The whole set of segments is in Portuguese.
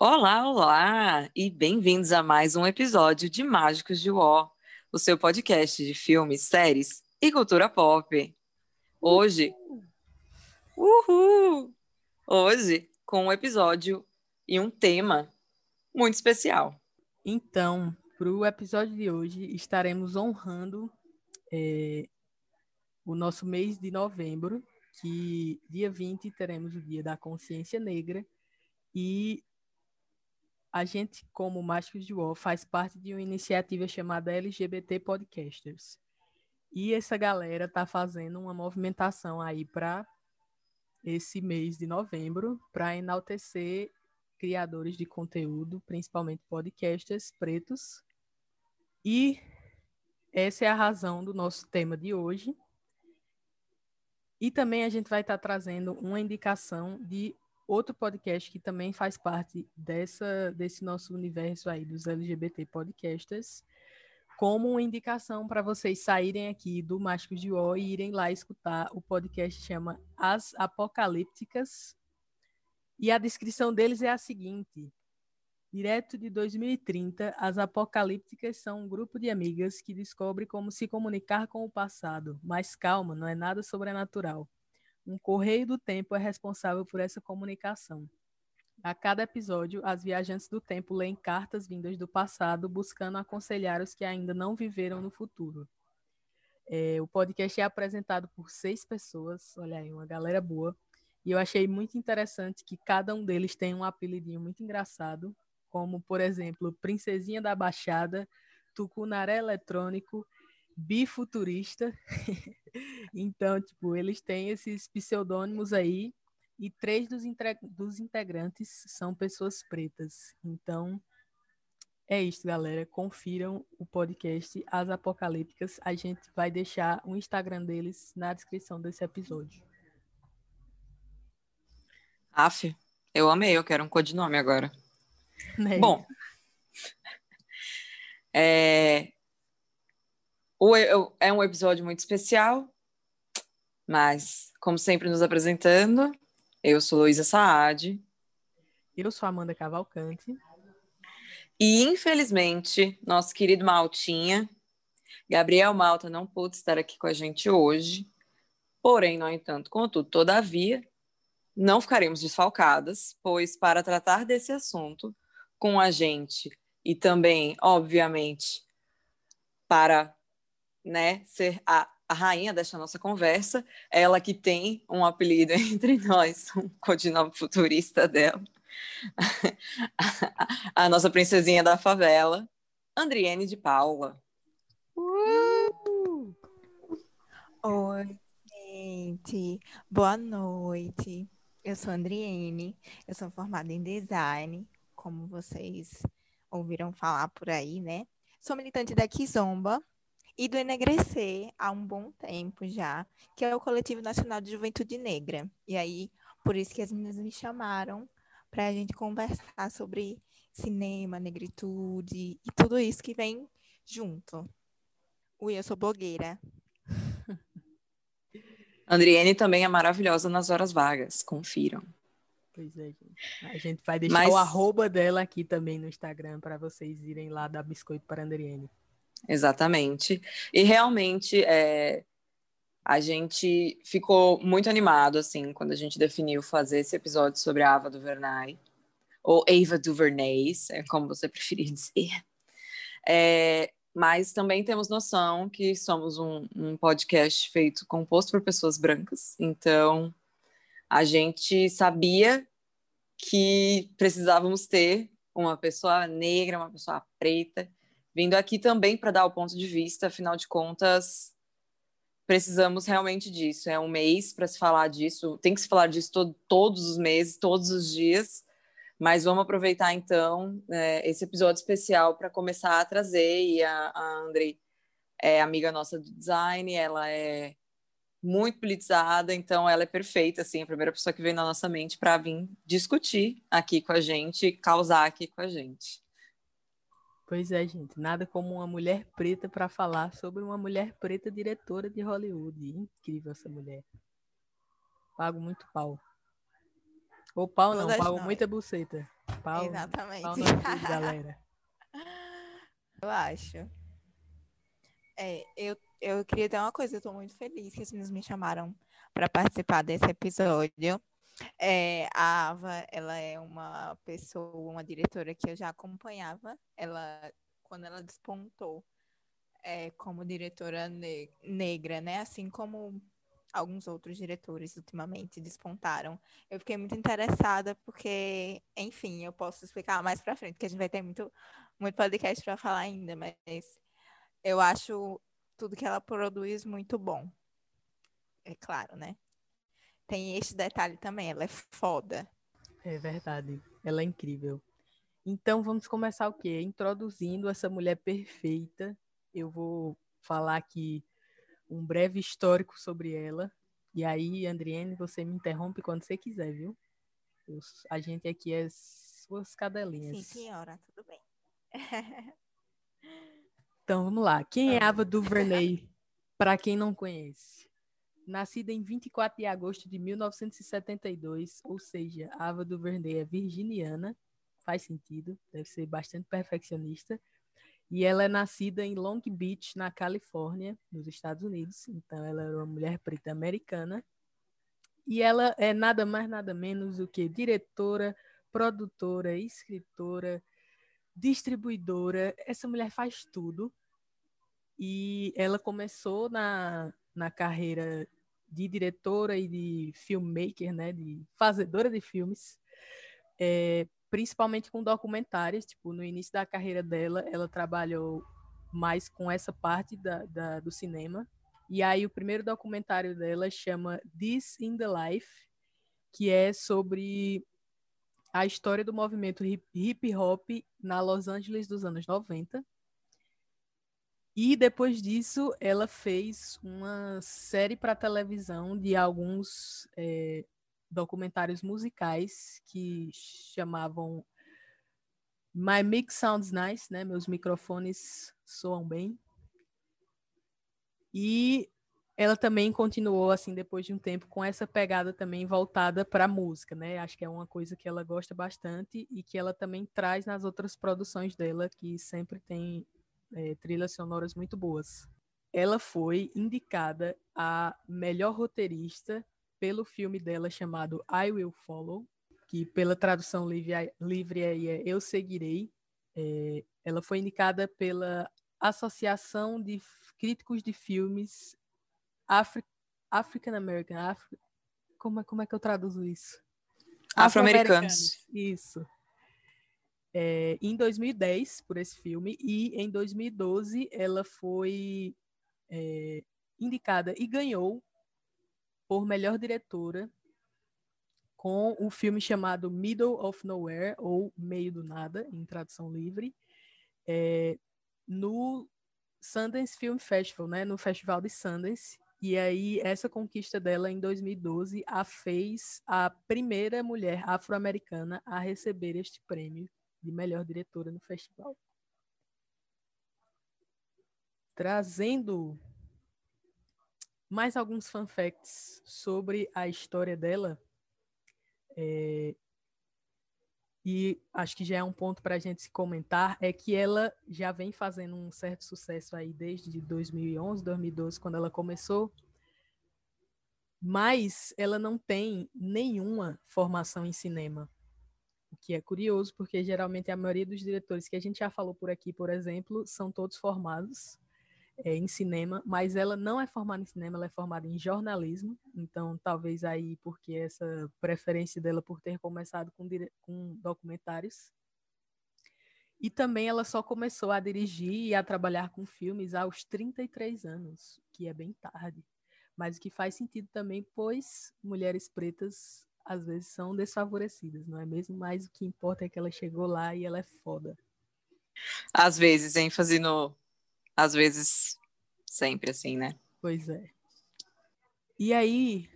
Olá, olá! E bem-vindos a mais um episódio de Mágicos de War, o seu podcast de filmes, séries e cultura pop. Hoje, uhul! Hoje, com um episódio e um tema muito especial. Então, para o episódio de hoje, estaremos honrando é, o nosso mês de novembro, que dia 20 teremos o Dia da Consciência Negra, e a gente, como Mágicos de War, faz parte de uma iniciativa chamada LGBT Podcasters. E essa galera tá fazendo uma movimentação aí para esse mês de novembro para enaltecer criadores de conteúdo, principalmente podcasters pretos. E essa é a razão do nosso tema de hoje. E também a gente vai estar tá trazendo uma indicação de outro podcast que também faz parte dessa, desse nosso universo aí dos LGBT podcasters, como uma indicação para vocês saírem aqui do Mágicos de O e irem lá escutar o podcast chama As Apocalípticas. E a descrição deles é a seguinte: Direto de 2030, as apocalípticas são um grupo de amigas que descobre como se comunicar com o passado. Mas calma, não é nada sobrenatural. Um correio do tempo é responsável por essa comunicação. A cada episódio, as viajantes do tempo leem cartas vindas do passado, buscando aconselhar os que ainda não viveram no futuro. É, o podcast é apresentado por seis pessoas, olha aí, uma galera boa. E eu achei muito interessante que cada um deles tem um apelidinho muito engraçado, como, por exemplo, Princesinha da Baixada, Tucunaré Eletrônico bifuturista. então, tipo, eles têm esses pseudônimos aí e três dos, dos integrantes são pessoas pretas. Então, é isso, galera. Confiram o podcast As Apocalípticas. A gente vai deixar o Instagram deles na descrição desse episódio. Aff, eu amei, eu quero um codinome agora. É Bom, é, é um episódio muito especial, mas, como sempre, nos apresentando, eu sou Luísa Saad. Eu sou Amanda Cavalcante. E, infelizmente, nosso querido Maltinha, Gabriel Malta, não pôde estar aqui com a gente hoje. Porém, no entanto, contudo, todavia, não ficaremos desfalcadas, pois para tratar desse assunto com a gente e também, obviamente, para né, ser a, a rainha desta nossa conversa, ela que tem um apelido entre nós, um codinome futurista dela, a nossa princesinha da favela, Andriene de Paula. Uh! Oi, gente. Boa noite. Eu sou Andriene, eu sou formada em design, como vocês ouviram falar por aí, né? Sou militante da Kizomba, e do Enegrecer há um bom tempo já, que é o Coletivo Nacional de Juventude Negra. E aí, por isso que as meninas me chamaram para a gente conversar sobre cinema, negritude e tudo isso que vem junto. Ui, eu sou blogueira. Andriene também é maravilhosa nas horas vagas, confiram. Pois é, gente. A gente vai deixar Mas... o arroba dela aqui também no Instagram para vocês irem lá dar biscoito para a Andriene. Exatamente. E realmente é, a gente ficou muito animado assim quando a gente definiu fazer esse episódio sobre a Ava DuVernay ou Ava DuVernay, é como você preferir dizer. É, mas também temos noção que somos um, um podcast feito composto por pessoas brancas, então a gente sabia que precisávamos ter uma pessoa negra, uma pessoa preta vindo aqui também para dar o ponto de vista, afinal de contas, precisamos realmente disso. É um mês para se falar disso, tem que se falar disso todo, todos os meses, todos os dias. Mas vamos aproveitar então é, esse episódio especial para começar a trazer. E a, a Andrei é amiga nossa do design, ela é muito politizada, então ela é perfeita, assim, a primeira pessoa que vem na nossa mente para vir discutir aqui com a gente, causar aqui com a gente. Pois é, gente. Nada como uma mulher preta para falar sobre uma mulher preta diretora de Hollywood. Incrível essa mulher. Pago muito pau. Ou pau não, pago muita buceta. Pau, Exatamente. pau cu, galera. Eu acho. É, eu, eu queria dizer uma coisa, eu tô muito feliz que os meninos me chamaram para participar desse episódio. É, a Ava, ela é uma pessoa, uma diretora que eu já acompanhava. Ela, quando ela despontou é, como diretora ne negra, né? Assim como alguns outros diretores ultimamente despontaram. Eu fiquei muito interessada porque, enfim, eu posso explicar mais para frente, que a gente vai ter muito, muito podcast para falar ainda, mas eu acho tudo que ela produz muito bom. É claro, né? Tem este detalhe também, ela é foda. É verdade, ela é incrível. Então vamos começar o quê? Introduzindo essa mulher perfeita. Eu vou falar aqui um breve histórico sobre ela. E aí, Andriene, você me interrompe quando você quiser, viu? Eu, a gente aqui é suas cadelinhas. Sim, senhora, tudo bem. Então vamos lá. Quem é Ava DuVernay? Para quem não conhece. Nascida em 24 de agosto de 1972, ou seja, Ava DuVernay é virginiana, faz sentido, deve ser bastante perfeccionista. E ela é nascida em Long Beach, na Califórnia, nos Estados Unidos. Então ela era uma mulher preta americana. E ela é nada mais nada menos do que diretora, produtora, escritora, distribuidora. Essa mulher faz tudo. E ela começou na, na carreira de diretora e de filmmaker, né, de fazedora de filmes, é, principalmente com documentários. Tipo, no início da carreira dela, ela trabalhou mais com essa parte da, da, do cinema. E aí o primeiro documentário dela chama This in the Life, que é sobre a história do movimento hip, hop na Los Angeles dos anos 90. E depois disso, ela fez uma série para televisão de alguns é, documentários musicais que chamavam My Mix Sounds Nice, né? Meus microfones soam bem. E ela também continuou assim depois de um tempo com essa pegada também voltada para a música, né? Acho que é uma coisa que ela gosta bastante e que ela também traz nas outras produções dela, que sempre tem é, trilhas sonoras muito boas. Ela foi indicada a melhor roteirista pelo filme dela chamado I Will Follow, que pela tradução livre, livre aí é Eu Seguirei. É, ela foi indicada pela Associação de Críticos de Filmes Afri African American. Afri como, é, como é que eu traduzo isso? Afro-americanos. Afro isso é, em 2010 por esse filme e em 2012 ela foi é, indicada e ganhou por melhor diretora com o filme chamado Middle of Nowhere ou Meio do Nada em tradução livre é, no Sundance Film Festival, né, no Festival de Sundance. E aí essa conquista dela em 2012 a fez a primeira mulher afro-americana a receber este prêmio de melhor diretora no festival. Trazendo mais alguns fun facts sobre a história dela. É, e acho que já é um ponto para a gente se comentar, é que ela já vem fazendo um certo sucesso aí desde 2011, 2012, quando ela começou, mas ela não tem nenhuma formação em cinema que é curioso, porque geralmente a maioria dos diretores que a gente já falou por aqui, por exemplo, são todos formados é, em cinema, mas ela não é formada em cinema, ela é formada em jornalismo, então talvez aí porque essa preferência dela por ter começado com, com documentários. E também ela só começou a dirigir e a trabalhar com filmes aos 33 anos, que é bem tarde. Mas o que faz sentido também, pois mulheres pretas às vezes são desfavorecidas, não é mesmo? Mas o que importa é que ela chegou lá e ela é foda. Às vezes, ênfase no. Às vezes, sempre assim, né? Pois é. E aí,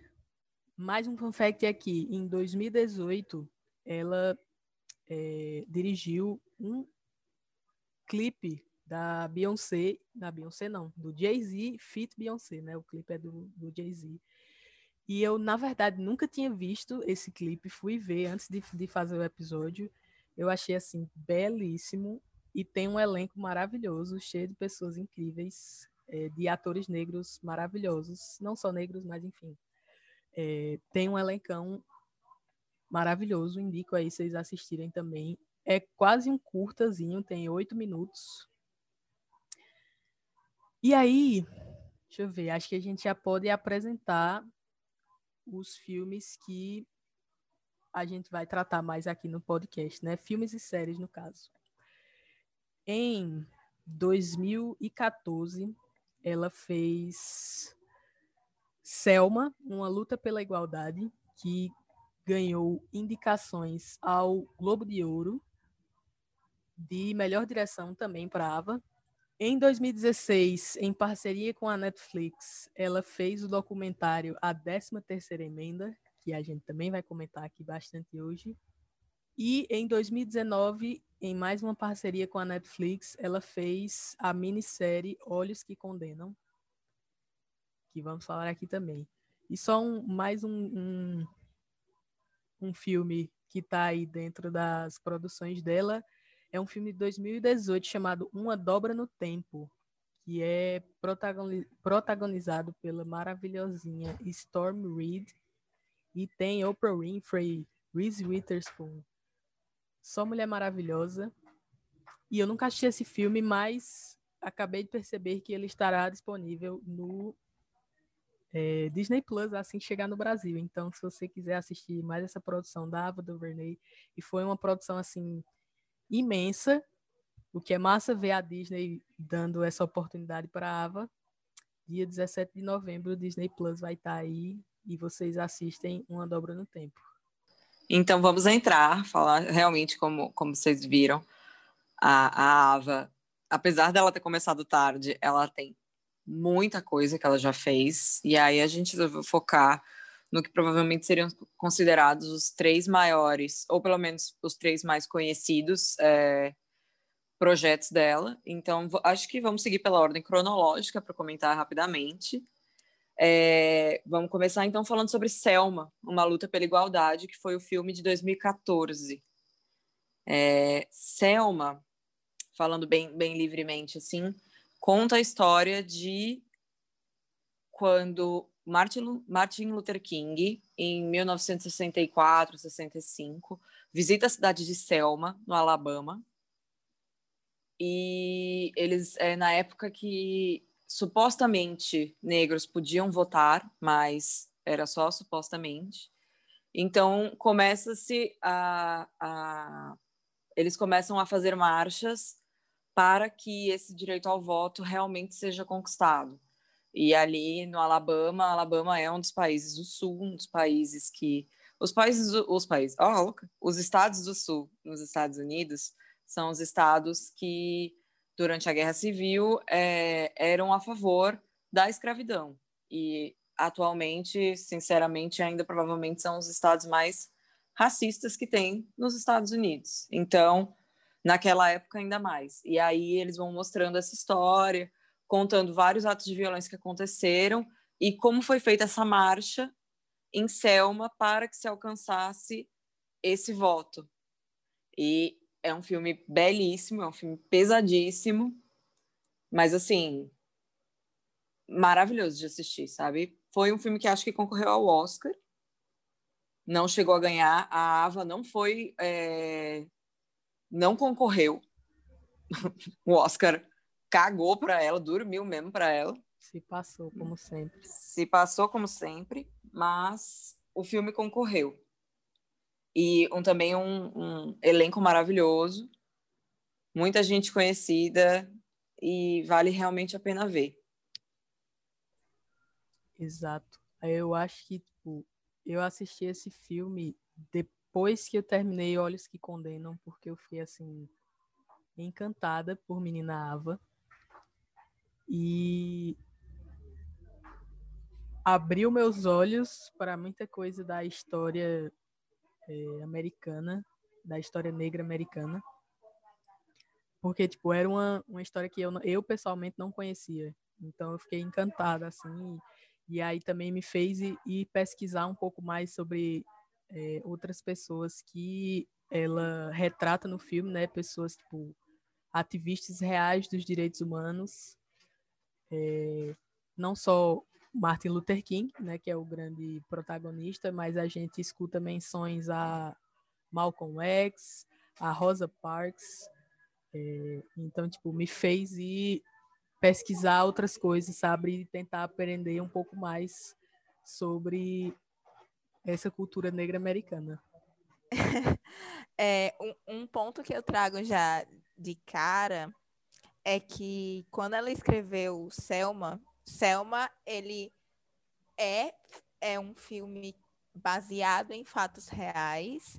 mais um fun fact aqui. Em 2018, ela é, dirigiu um clipe da Beyoncé, da Beyoncé não, do Jay-Z Fit Beyoncé, né? O clipe é do, do Jay-Z. E eu, na verdade, nunca tinha visto esse clipe, fui ver antes de, de fazer o episódio. Eu achei assim belíssimo e tem um elenco maravilhoso, cheio de pessoas incríveis, é, de atores negros maravilhosos, não só negros, mas enfim. É, tem um elencão maravilhoso, indico aí vocês assistirem também. É quase um curtazinho, tem oito minutos. E aí, deixa eu ver, acho que a gente já pode apresentar os filmes que a gente vai tratar mais aqui no podcast, né? Filmes e séries, no caso. Em 2014, ela fez Selma, Uma Luta pela Igualdade, que ganhou indicações ao Globo de Ouro de melhor direção também para Ava. Em 2016, em parceria com a Netflix, ela fez o documentário A 13ª Emenda, que a gente também vai comentar aqui bastante hoje. E em 2019, em mais uma parceria com a Netflix, ela fez a minissérie Olhos que Condenam, que vamos falar aqui também. E só um, mais um, um, um filme que está aí dentro das produções dela é um filme de 2018 chamado Uma Dobra no Tempo, que é protagonizado pela maravilhosinha Storm Reed e tem Oprah Winfrey, Reese Witherspoon, só mulher maravilhosa. E eu nunca assisti esse filme, mas acabei de perceber que ele estará disponível no é, Disney Plus assim chegar no Brasil. Então, se você quiser assistir mais essa produção da Ava DuVernay, e foi uma produção assim imensa, o que é massa ver a Disney dando essa oportunidade para a Ava. Dia 17 de novembro, o Disney Plus vai estar tá aí e vocês assistem Uma Dobra no Tempo. Então vamos entrar, falar realmente como, como vocês viram. A, a Ava, apesar dela ter começado tarde, ela tem muita coisa que ela já fez. E aí a gente vai focar no que provavelmente seriam considerados os três maiores, ou pelo menos os três mais conhecidos é, projetos dela. Então, acho que vamos seguir pela ordem cronológica para comentar rapidamente. É, vamos começar então falando sobre Selma, uma luta pela igualdade, que foi o filme de 2014. É, Selma, falando bem, bem livremente assim, conta a história de quando Martin, Martin Luther King, em 1964, 65, visita a cidade de Selma, no Alabama, e eles é na época que supostamente negros podiam votar, mas era só supostamente. Então começa-se a, a, eles começam a fazer marchas para que esse direito ao voto realmente seja conquistado. E ali no Alabama, Alabama é um dos países do Sul, um dos países que os países os países, oh, os estados do Sul nos Estados Unidos são os estados que durante a Guerra Civil é, eram a favor da escravidão. E atualmente, sinceramente, ainda provavelmente são os estados mais racistas que tem nos Estados Unidos. Então, naquela época ainda mais. E aí eles vão mostrando essa história, contando vários atos de violência que aconteceram e como foi feita essa marcha em Selma para que se alcançasse esse voto. E é um filme belíssimo, é um filme pesadíssimo, mas assim, maravilhoso de assistir, sabe? Foi um filme que acho que concorreu ao Oscar, não chegou a ganhar. A Ava não foi, é... não concorreu. o Oscar cagou para ela, dormiu mesmo para ela. Se passou como sempre. Se passou como sempre, mas o filme concorreu e um, também um, um elenco maravilhoso, muita gente conhecida e vale realmente a pena ver. Exato. Eu acho que tipo, eu assisti esse filme depois que eu terminei Olhos que Condenam, porque eu fiquei assim encantada por Menina Ava. E abriu meus olhos para muita coisa da história é, americana, da história negra americana. Porque, tipo, era uma, uma história que eu, eu pessoalmente não conhecia. Então eu fiquei encantada, assim. E, e aí também me fez ir, ir, pesquisar um pouco mais sobre é, outras pessoas que ela retrata no filme, né, pessoas tipo ativistas reais dos direitos humanos, é, não só Martin Luther King, né, que é o grande protagonista, mas a gente escuta menções a Malcolm X, a Rosa Parks, é, então tipo me fez ir pesquisar outras coisas, sabe, e tentar aprender um pouco mais sobre essa cultura negra americana. é, um, um ponto que eu trago já de cara é que quando ela escreveu Selma, Selma ele é é um filme baseado em fatos reais,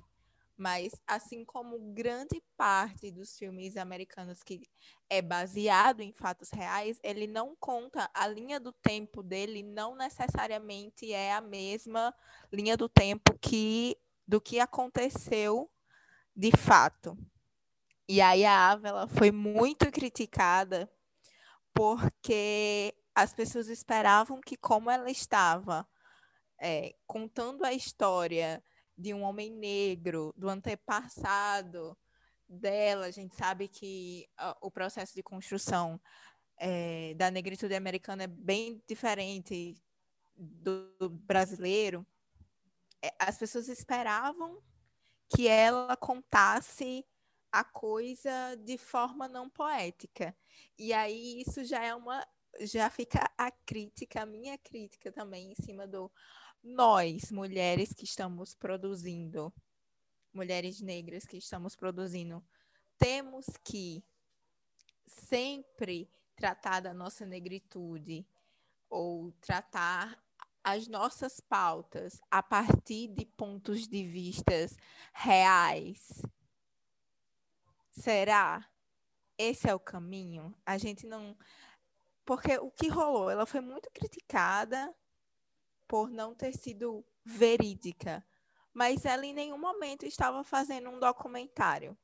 mas assim como grande parte dos filmes americanos que é baseado em fatos reais, ele não conta a linha do tempo dele não necessariamente é a mesma linha do tempo que do que aconteceu de fato. E aí a Ava foi muito criticada porque as pessoas esperavam que como ela estava é, contando a história de um homem negro, do antepassado dela, a gente sabe que uh, o processo de construção é, da negritude americana é bem diferente do, do brasileiro. É, as pessoas esperavam que ela contasse a coisa de forma não poética. E aí isso já é uma já fica a crítica, a minha crítica também em cima do nós, mulheres que estamos produzindo, mulheres negras que estamos produzindo, temos que sempre tratar da nossa negritude ou tratar as nossas pautas a partir de pontos de vistas reais. Será? Esse é o caminho? A gente não. Porque o que rolou? Ela foi muito criticada por não ter sido verídica, mas ela em nenhum momento estava fazendo um documentário.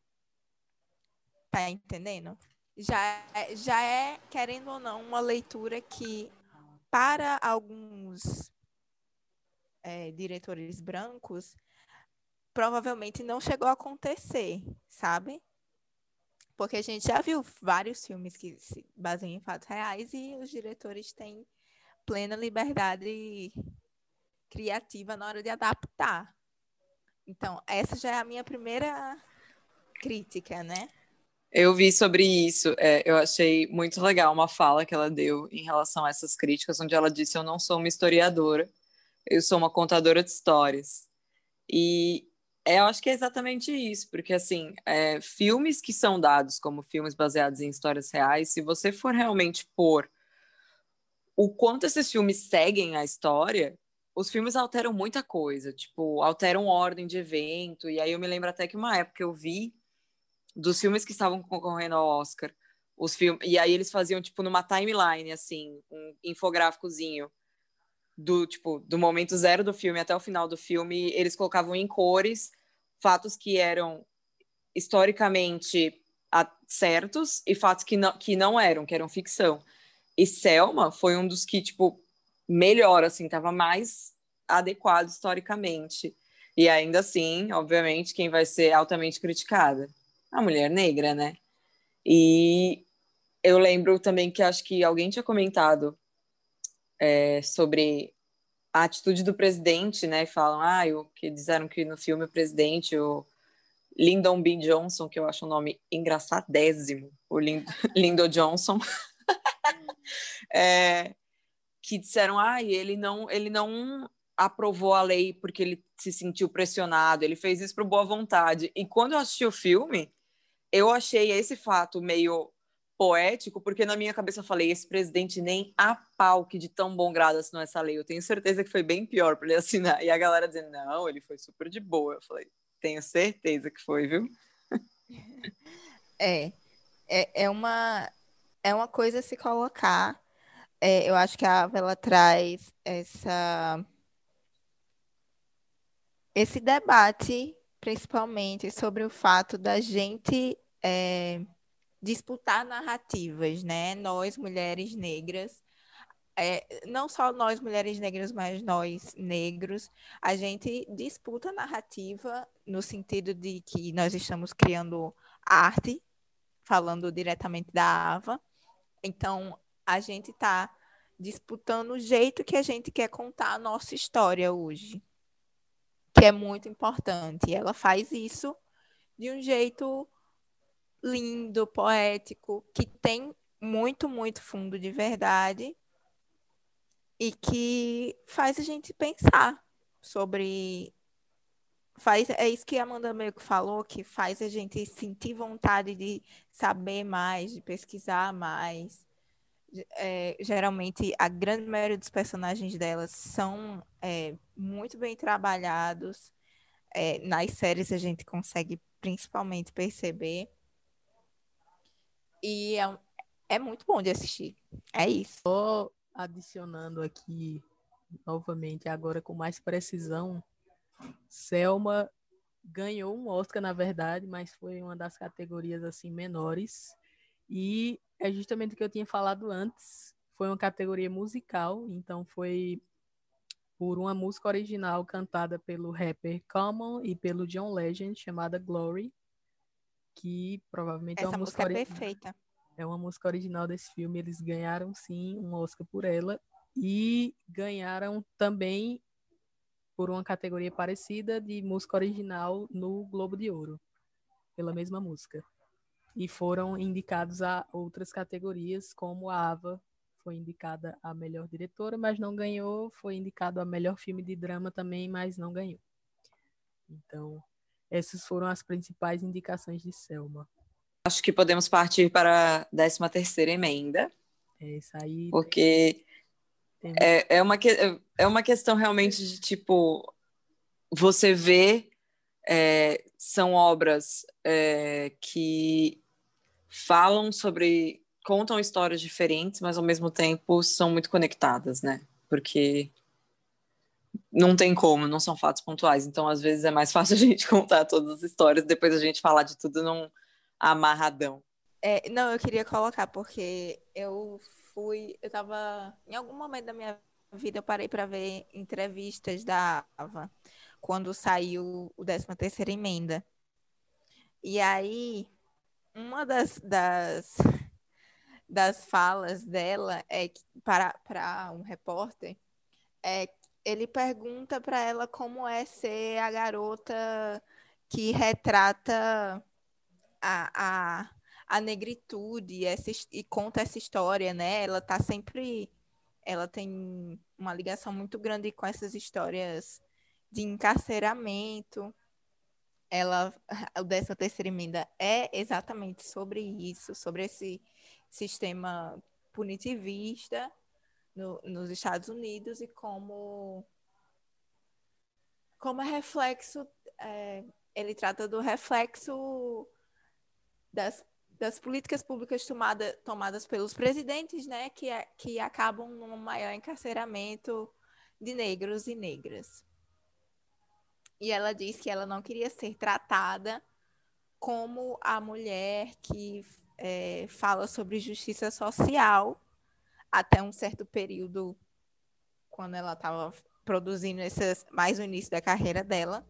Tá entendendo? Já, já é, querendo ou não, uma leitura que para alguns é, diretores brancos, provavelmente não chegou a acontecer, sabe? Porque a gente já viu vários filmes que se baseiam em fatos reais e os diretores têm plena liberdade criativa na hora de adaptar. Então, essa já é a minha primeira crítica, né? Eu vi sobre isso, é, eu achei muito legal uma fala que ela deu em relação a essas críticas, onde ela disse: Eu não sou uma historiadora, eu sou uma contadora de histórias. E é, eu acho que é exatamente isso, porque assim, é, filmes que são dados como filmes baseados em histórias reais, se você for realmente pôr o quanto esses filmes seguem a história, os filmes alteram muita coisa, tipo, alteram ordem de evento, e aí eu me lembro até que uma época eu vi dos filmes que estavam concorrendo ao Oscar. Os filmes, e aí eles faziam tipo numa timeline assim, um infográficozinho do tipo do momento zero do filme até o final do filme, eles colocavam em cores fatos que eram historicamente certos e fatos que não, que não eram, que eram ficção. E Selma foi um dos que tipo melhor assim, tava mais adequado historicamente. E ainda assim, obviamente, quem vai ser altamente criticada? a mulher negra, né? E eu lembro também que acho que alguém tinha comentado é, sobre a atitude do presidente, né? Falam, ah, o que disseram que no filme o presidente, o Lyndon B. Johnson, que eu acho um nome engraçadésimo, o Lyndon Johnson, é, que disseram, ah, ele não, ele não aprovou a lei porque ele se sentiu pressionado, ele fez isso por boa vontade. E quando eu assisti o filme, eu achei esse fato meio poético, porque na minha cabeça eu falei, esse presidente nem a pau que de tão bom grado assinou essa lei. Eu tenho certeza que foi bem pior para ele assinar. E a galera dizendo, não, ele foi super de boa. Eu falei, tenho certeza que foi, viu? É, é, é uma é uma coisa se colocar. É, eu acho que a Ava traz essa esse debate principalmente sobre o fato da gente é, disputar narrativas, né? Nós, mulheres negras, é, não só nós mulheres negras, mas nós negros, a gente disputa narrativa no sentido de que nós estamos criando arte, falando diretamente da Ava. Então, a gente está disputando o jeito que a gente quer contar a nossa história hoje, que é muito importante. Ela faz isso de um jeito lindo, poético, que tem muito, muito fundo de verdade e que faz a gente pensar sobre faz é isso que a Amanda meio que falou que faz a gente sentir vontade de saber mais, de pesquisar mais. É, geralmente a grande maioria dos personagens delas são é, muito bem trabalhados. É, nas séries a gente consegue principalmente perceber. E é, é muito bom de assistir. É isso. Só adicionando aqui novamente, agora com mais precisão, Selma ganhou um Oscar, na verdade, mas foi uma das categorias assim menores. E é justamente o que eu tinha falado antes. Foi uma categoria musical, então foi por uma música original cantada pelo rapper Common e pelo John Legend, chamada Glory, que provavelmente Essa é uma música, música é perfeita. É uma música original desse filme. Eles ganharam sim um Oscar por ela e ganharam também por uma categoria parecida de música original no Globo de Ouro, pela mesma música. E foram indicados a outras categorias, como a Ava foi indicada a melhor diretora, mas não ganhou, foi indicado a melhor filme de drama também, mas não ganhou. Então, essas foram as principais indicações de Selma. Acho que podemos partir para a 13 terceira emenda. É isso aí. Porque é, é, uma, é uma questão realmente de, tipo, você vê, é, são obras é, que falam sobre, contam histórias diferentes, mas ao mesmo tempo são muito conectadas, né? Porque não tem como, não são fatos pontuais. Então, às vezes, é mais fácil a gente contar todas as histórias, depois a gente falar de tudo num amarradão. É, não, eu queria colocar, porque eu fui, eu tava, em algum momento da minha vida, eu parei para ver entrevistas da Ava, quando saiu o 13 terceira emenda. E aí, uma das, das, das falas dela é que, para, para um repórter, é ele pergunta para ela como é ser a garota que retrata a, a a negritude essa, e conta essa história, né? Ela tá sempre. Ela tem uma ligação muito grande com essas histórias de encarceramento. Ela, o 13 terceira emenda é exatamente sobre isso, sobre esse sistema punitivista no, nos Estados Unidos e como como reflexo, é, ele trata do reflexo das das políticas públicas tomada, tomadas pelos presidentes, né, que, é, que acabam num maior encarceramento de negros e negras. E ela diz que ela não queria ser tratada como a mulher que é, fala sobre justiça social até um certo período, quando ela estava produzindo esses, mais no início da carreira dela,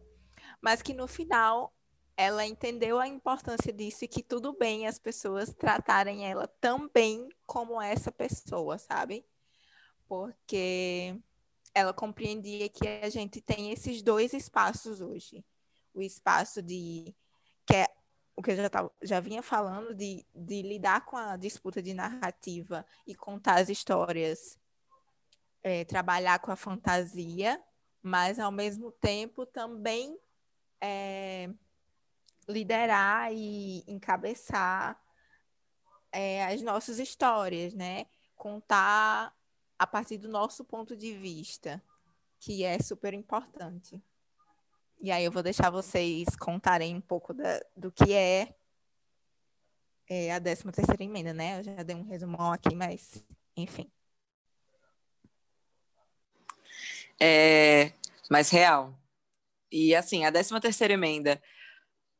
mas que no final ela entendeu a importância disso e que tudo bem as pessoas tratarem ela também como essa pessoa, sabe? Porque ela compreendia que a gente tem esses dois espaços hoje. O espaço de que é o que eu já, tava, já vinha falando, de, de lidar com a disputa de narrativa e contar as histórias, é, trabalhar com a fantasia, mas ao mesmo tempo também é, liderar e encabeçar é, as nossas histórias, né? Contar a partir do nosso ponto de vista, que é super importante. E aí eu vou deixar vocês contarem um pouco da, do que é, é a 13 terceira emenda, né? Eu já dei um resumão aqui, mas enfim. É, mais real. E assim, a 13 terceira emenda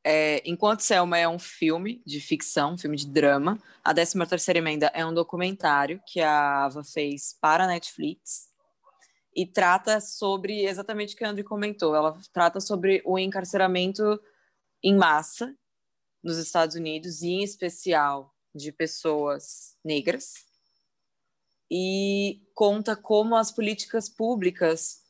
é, enquanto Selma é um filme de ficção, um filme de drama, a 13 terceira emenda é um documentário que a Ava fez para a Netflix e trata sobre exatamente o que a André comentou. Ela trata sobre o encarceramento em massa nos Estados Unidos e em especial de pessoas negras e conta como as políticas públicas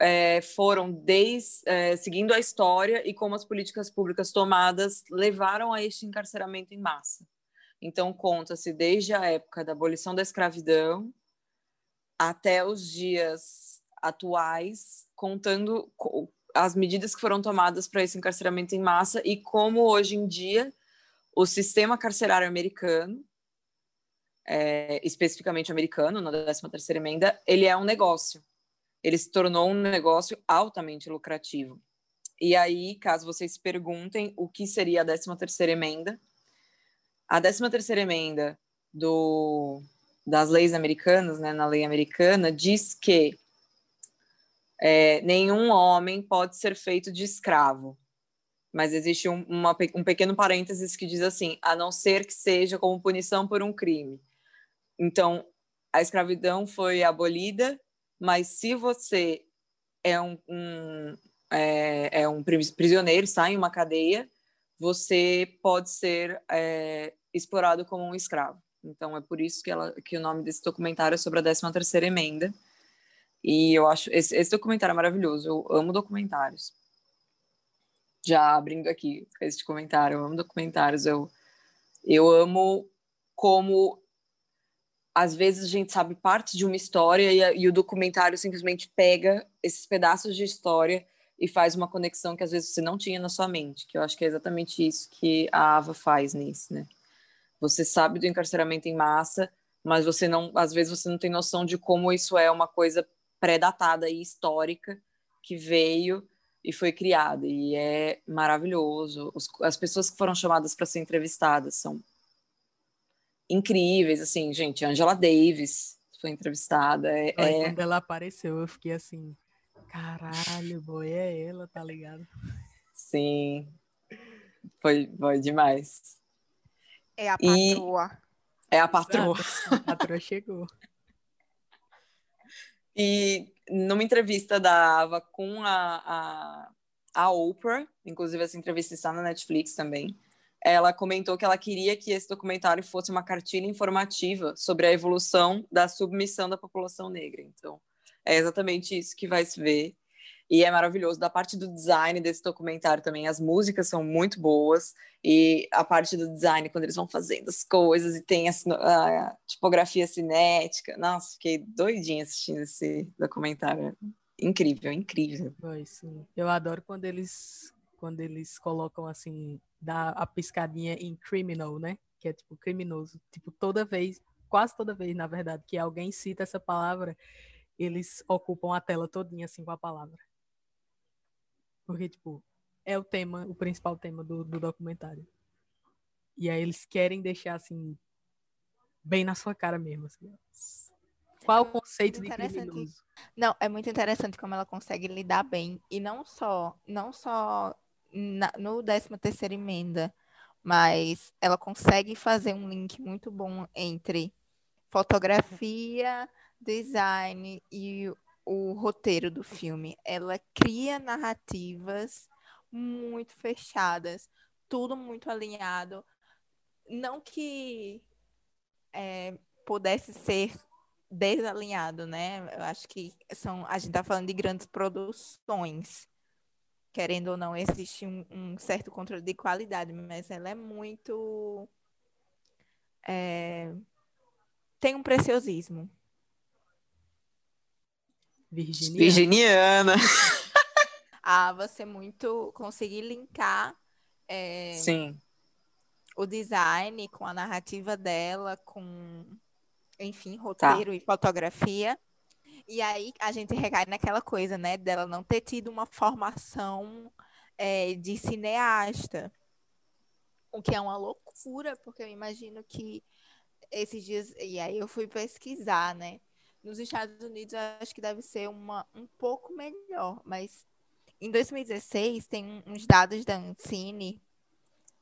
é, foram desde, é, seguindo a história e como as políticas públicas tomadas levaram a este encarceramento em massa. Então, conta-se desde a época da abolição da escravidão até os dias atuais, contando as medidas que foram tomadas para esse encarceramento em massa e como hoje em dia o sistema carcerário americano, é, especificamente americano, na 13ª emenda, ele é um negócio ele se tornou um negócio altamente lucrativo. E aí, caso vocês se perguntem o que seria a 13ª emenda, a 13ª emenda do, das leis americanas, né, na lei americana, diz que é, nenhum homem pode ser feito de escravo. Mas existe um, uma, um pequeno parênteses que diz assim, a não ser que seja como punição por um crime. Então, a escravidão foi abolida mas se você é um, um é, é, um prisioneiro, está em uma cadeia, você pode ser é, explorado como um escravo. Então é por isso que, ela, que o nome desse documentário é sobre a 13 terceira emenda. E eu acho esse, esse documentário é maravilhoso. Eu amo documentários. Já abrindo aqui esse comentário, eu amo documentários. Eu eu amo como às vezes a gente sabe parte de uma história e, e, o documentário simplesmente pega esses pedaços de história e faz uma conexão que às vezes você não tinha na sua mente, que eu acho que é exatamente isso que a Ava faz nisso, né? Você sabe do encarceramento em massa, mas você não, às vezes você não tem noção de como isso é uma coisa pré-datada e histórica que veio e foi criada e é maravilhoso. Os, as pessoas que foram chamadas para ser entrevistadas são incríveis, assim, gente, Angela Davis foi entrevistada. É, é... Quando ela apareceu, eu fiquei assim, caralho, boy, é ela, tá ligado? Sim, foi, foi demais. É a patroa. E... É a patroa. A patroa chegou. E numa entrevista da Ava com a, a, a Oprah, inclusive essa entrevista está na Netflix também, ela comentou que ela queria que esse documentário fosse uma cartilha informativa sobre a evolução da submissão da população negra. Então, é exatamente isso que vai se ver. E é maravilhoso. Da parte do design desse documentário também, as músicas são muito boas. E a parte do design, quando eles vão fazendo as coisas e tem a, a tipografia cinética. Nossa, fiquei doidinha assistindo esse documentário. Incrível, incrível. Foi. Eu adoro quando eles, quando eles colocam assim dá a piscadinha em criminal, né? Que é tipo criminoso. Tipo, toda vez, quase toda vez, na verdade, que alguém cita essa palavra, eles ocupam a tela todinha assim com a palavra. Porque, tipo, é o tema, o principal tema do, do documentário. E aí eles querem deixar assim, bem na sua cara mesmo. Assim. Qual o conceito de criminoso? Não, é muito interessante como ela consegue lidar bem. E não só, não só na, no 13 terceira emenda, mas ela consegue fazer um link muito bom entre fotografia, design e o roteiro do filme. Ela cria narrativas muito fechadas, tudo muito alinhado. Não que é, pudesse ser desalinhado, né? Eu acho que são, a gente está falando de grandes produções querendo ou não, existe um, um certo controle de qualidade, mas ela é muito. É, tem um preciosismo. Virginiana. Virginiana. ah, você muito conseguir linkar é, Sim. o design com a narrativa dela, com, enfim, roteiro tá. e fotografia. E aí a gente recai naquela coisa, né, dela não ter tido uma formação é, de cineasta. O que é uma loucura, porque eu imagino que esses dias. E aí eu fui pesquisar, né? Nos Estados Unidos, acho que deve ser uma, um pouco melhor, mas em 2016 tem uns dados da Ancine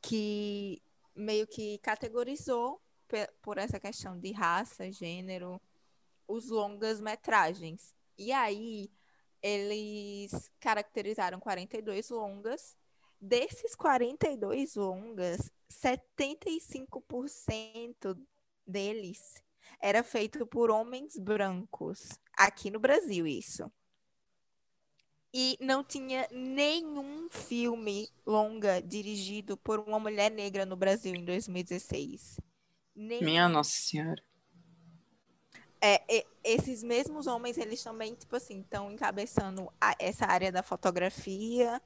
que meio que categorizou por essa questão de raça, gênero, os longas metragens. E aí eles caracterizaram 42 longas. Desses 42 longas, 75% deles era feito por homens brancos. Aqui no Brasil, isso. E não tinha nenhum filme longa dirigido por uma mulher negra no Brasil em 2016. Nenhum. Minha Nossa Senhora. É, é, esses mesmos homens, eles também, tipo assim, estão encabeçando a, essa área da fotografia,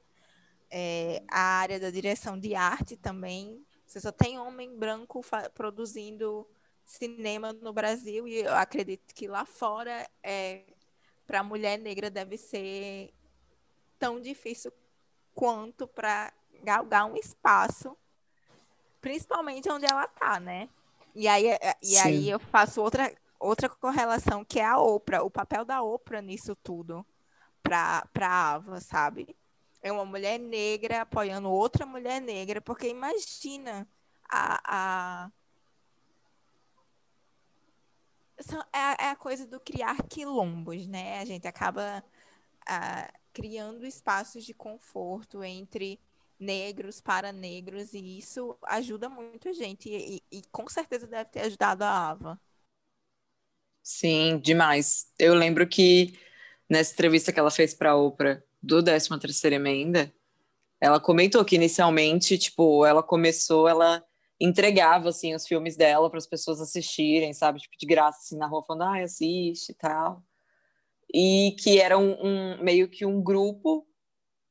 é, a área da direção de arte também. Você só tem homem branco produzindo cinema no Brasil e eu acredito que lá fora é, para a mulher negra deve ser tão difícil quanto para galgar um espaço, principalmente onde ela tá, né? E aí, é, e aí eu faço outra, outra correlação que é a Oprah, o papel da Oprah nisso tudo para a Ava, sabe? É uma mulher negra apoiando outra mulher negra, porque imagina a, a... É, é a coisa do criar quilombos, né? A gente acaba a, criando espaços de conforto entre negros para negros, e isso ajuda muito a gente, e, e, com certeza deve ter ajudado a Ava. Sim, demais. Eu lembro que nessa entrevista que ela fez para a Oprah do 13 terceira emenda, ela comentou que inicialmente, tipo, ela começou, ela entregava assim os filmes dela para as pessoas assistirem, sabe, tipo de graça assim na rua falando, ah, assiste e tal. E que era um, um meio que um grupo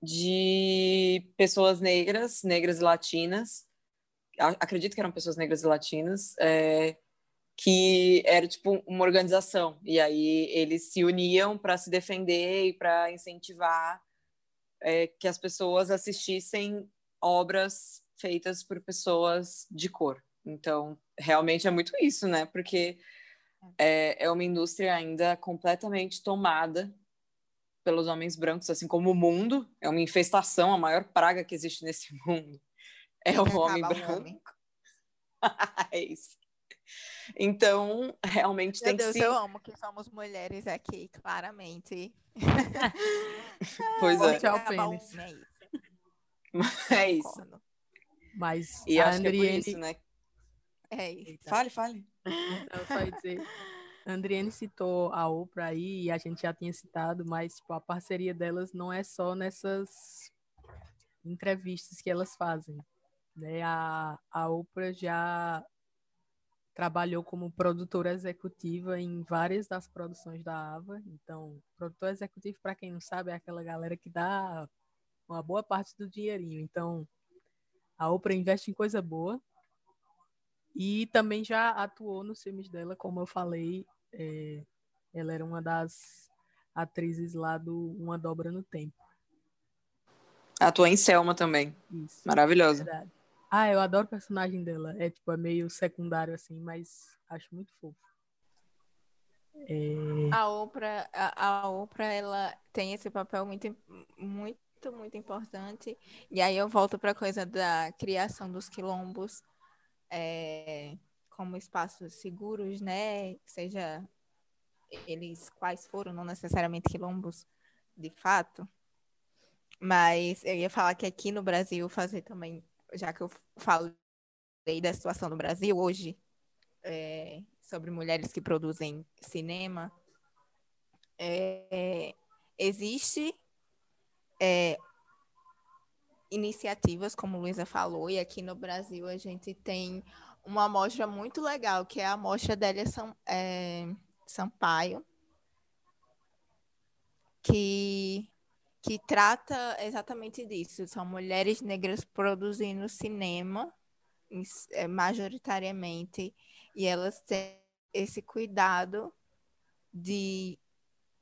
de pessoas negras, negras e latinas, acredito que eram pessoas negras e latinas, é, que era tipo uma organização. E aí eles se uniam para se defender e para incentivar é, que as pessoas assistissem obras feitas por pessoas de cor. Então, realmente é muito isso, né? Porque é, é uma indústria ainda completamente tomada pelos homens brancos, assim como o mundo. É uma infestação, a maior praga que existe nesse mundo é o homem branco. Homem. é isso. Então, realmente Meu tem Deus, que se... eu amo que somos mulheres aqui, claramente. pois é. Tchau, pênis. É isso. Mas e a Andriene... é isso, né? É isso. Fale, fale. Então, só dizer... A Andriene citou a Oprah aí, e a gente já tinha citado, mas tipo, a parceria delas não é só nessas entrevistas que elas fazem. Né? A, a Oprah já trabalhou como produtora executiva em várias das produções da Ava. Então, produtor executivo, para quem não sabe, é aquela galera que dá uma boa parte do dinheirinho. Então, a Oprah investe em coisa boa. E também já atuou nos filmes dela, como eu falei. É, ela era uma das atrizes lá do Uma Dobra no Tempo. Atuou em Selma também. Isso, Maravilhosa. Verdade. Ah, eu adoro o personagem dela. É tipo, é meio secundário assim, mas acho muito fofo. É... A Oprah, a, a Oprah, ela tem esse papel muito, muito, muito importante. E aí eu volto para a coisa da criação dos quilombos é, como espaços seguros, né? Seja eles quais foram, não necessariamente quilombos de fato. Mas eu ia falar que aqui no Brasil fazer também já que eu falei da situação no Brasil hoje, é, sobre mulheres que produzem cinema, é, existe é, iniciativas, como Luísa falou, e aqui no Brasil a gente tem uma amostra muito legal, que é a amostra Délia São, é, Sampaio, que que trata exatamente disso. São mulheres negras produzindo cinema, é, majoritariamente, e elas têm esse cuidado de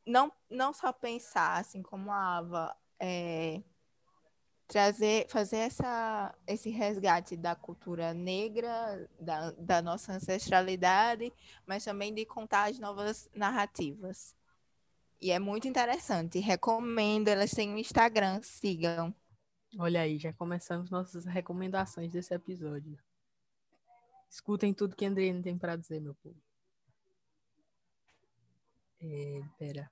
não, não só pensar, assim como a Ava, é, trazer, fazer essa, esse resgate da cultura negra, da, da nossa ancestralidade, mas também de contar as novas narrativas. E é muito interessante. Recomendo, elas têm um Instagram, sigam. Olha aí, já começamos nossas recomendações desse episódio. Escutem tudo que a Andriane tem para dizer, meu povo. É, pera.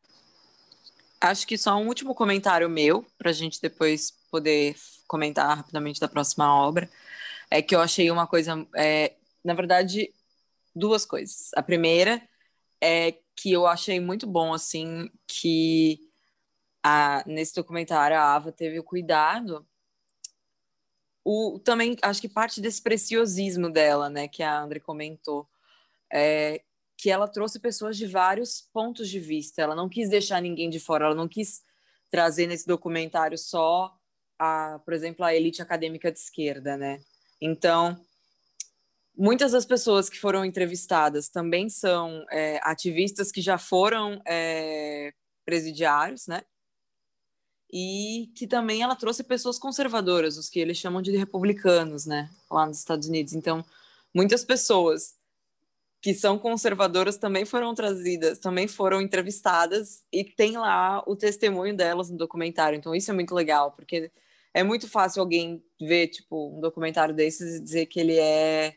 Acho que só um último comentário meu, para a gente depois poder comentar rapidamente da próxima obra, é que eu achei uma coisa, é, na verdade, duas coisas. A primeira é que eu achei muito bom, assim, que a, nesse documentário a Ava teve o cuidado o, também acho que parte desse preciosismo dela, né, que a André comentou, é, que ela trouxe pessoas de vários pontos de vista. Ela não quis deixar ninguém de fora, ela não quis trazer nesse documentário só a, por exemplo, a elite acadêmica de esquerda, né? Então, muitas das pessoas que foram entrevistadas também são é, ativistas que já foram é, presidiários, né? E que também ela trouxe pessoas conservadoras, os que eles chamam de republicanos, né? Lá nos Estados Unidos. Então, muitas pessoas que são conservadoras também foram trazidas, também foram entrevistadas e tem lá o testemunho delas no documentário. Então isso é muito legal, porque é muito fácil alguém ver tipo um documentário desses e dizer que ele é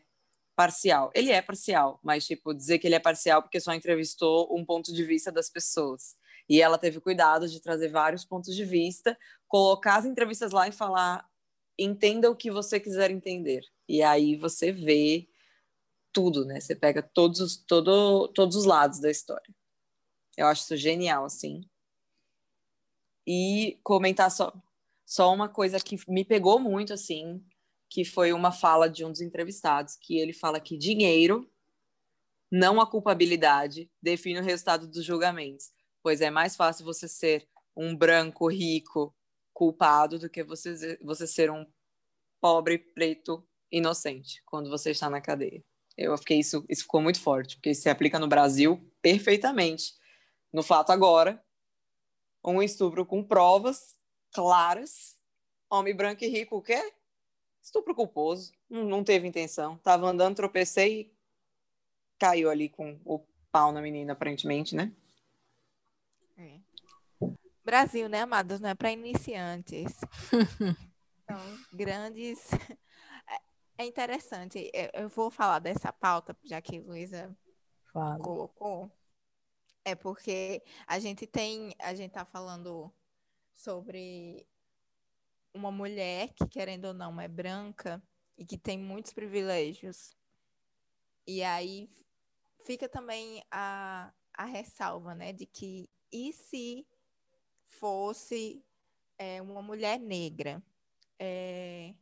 parcial. Ele é parcial, mas tipo dizer que ele é parcial porque só entrevistou um ponto de vista das pessoas. E ela teve cuidado de trazer vários pontos de vista, colocar as entrevistas lá e falar entenda o que você quiser entender. E aí você vê tudo, né? Você pega todos os, todo, todos os lados da história. Eu acho isso genial, assim. E comentar só, só uma coisa que me pegou muito, assim, que foi uma fala de um dos entrevistados, que ele fala que dinheiro, não a culpabilidade, define o resultado dos julgamentos. Pois é mais fácil você ser um branco rico culpado do que você, você ser um pobre preto inocente quando você está na cadeia. Eu fiquei isso, isso ficou muito forte, porque se aplica no Brasil perfeitamente. No fato agora, um estupro com provas claras, homem branco e rico, o quê? Estupro culposo, não, não teve intenção. Tava andando, tropecei e caiu ali com o pau na menina, aparentemente, né? É. Brasil, né, amados? Não é para iniciantes. São grandes é interessante. Eu vou falar dessa pauta, já que Luísa colocou. É porque a gente tem, a gente tá falando sobre uma mulher que, querendo ou não, é branca e que tem muitos privilégios. E aí fica também a, a ressalva, né, de que e se fosse é, uma mulher negra? É,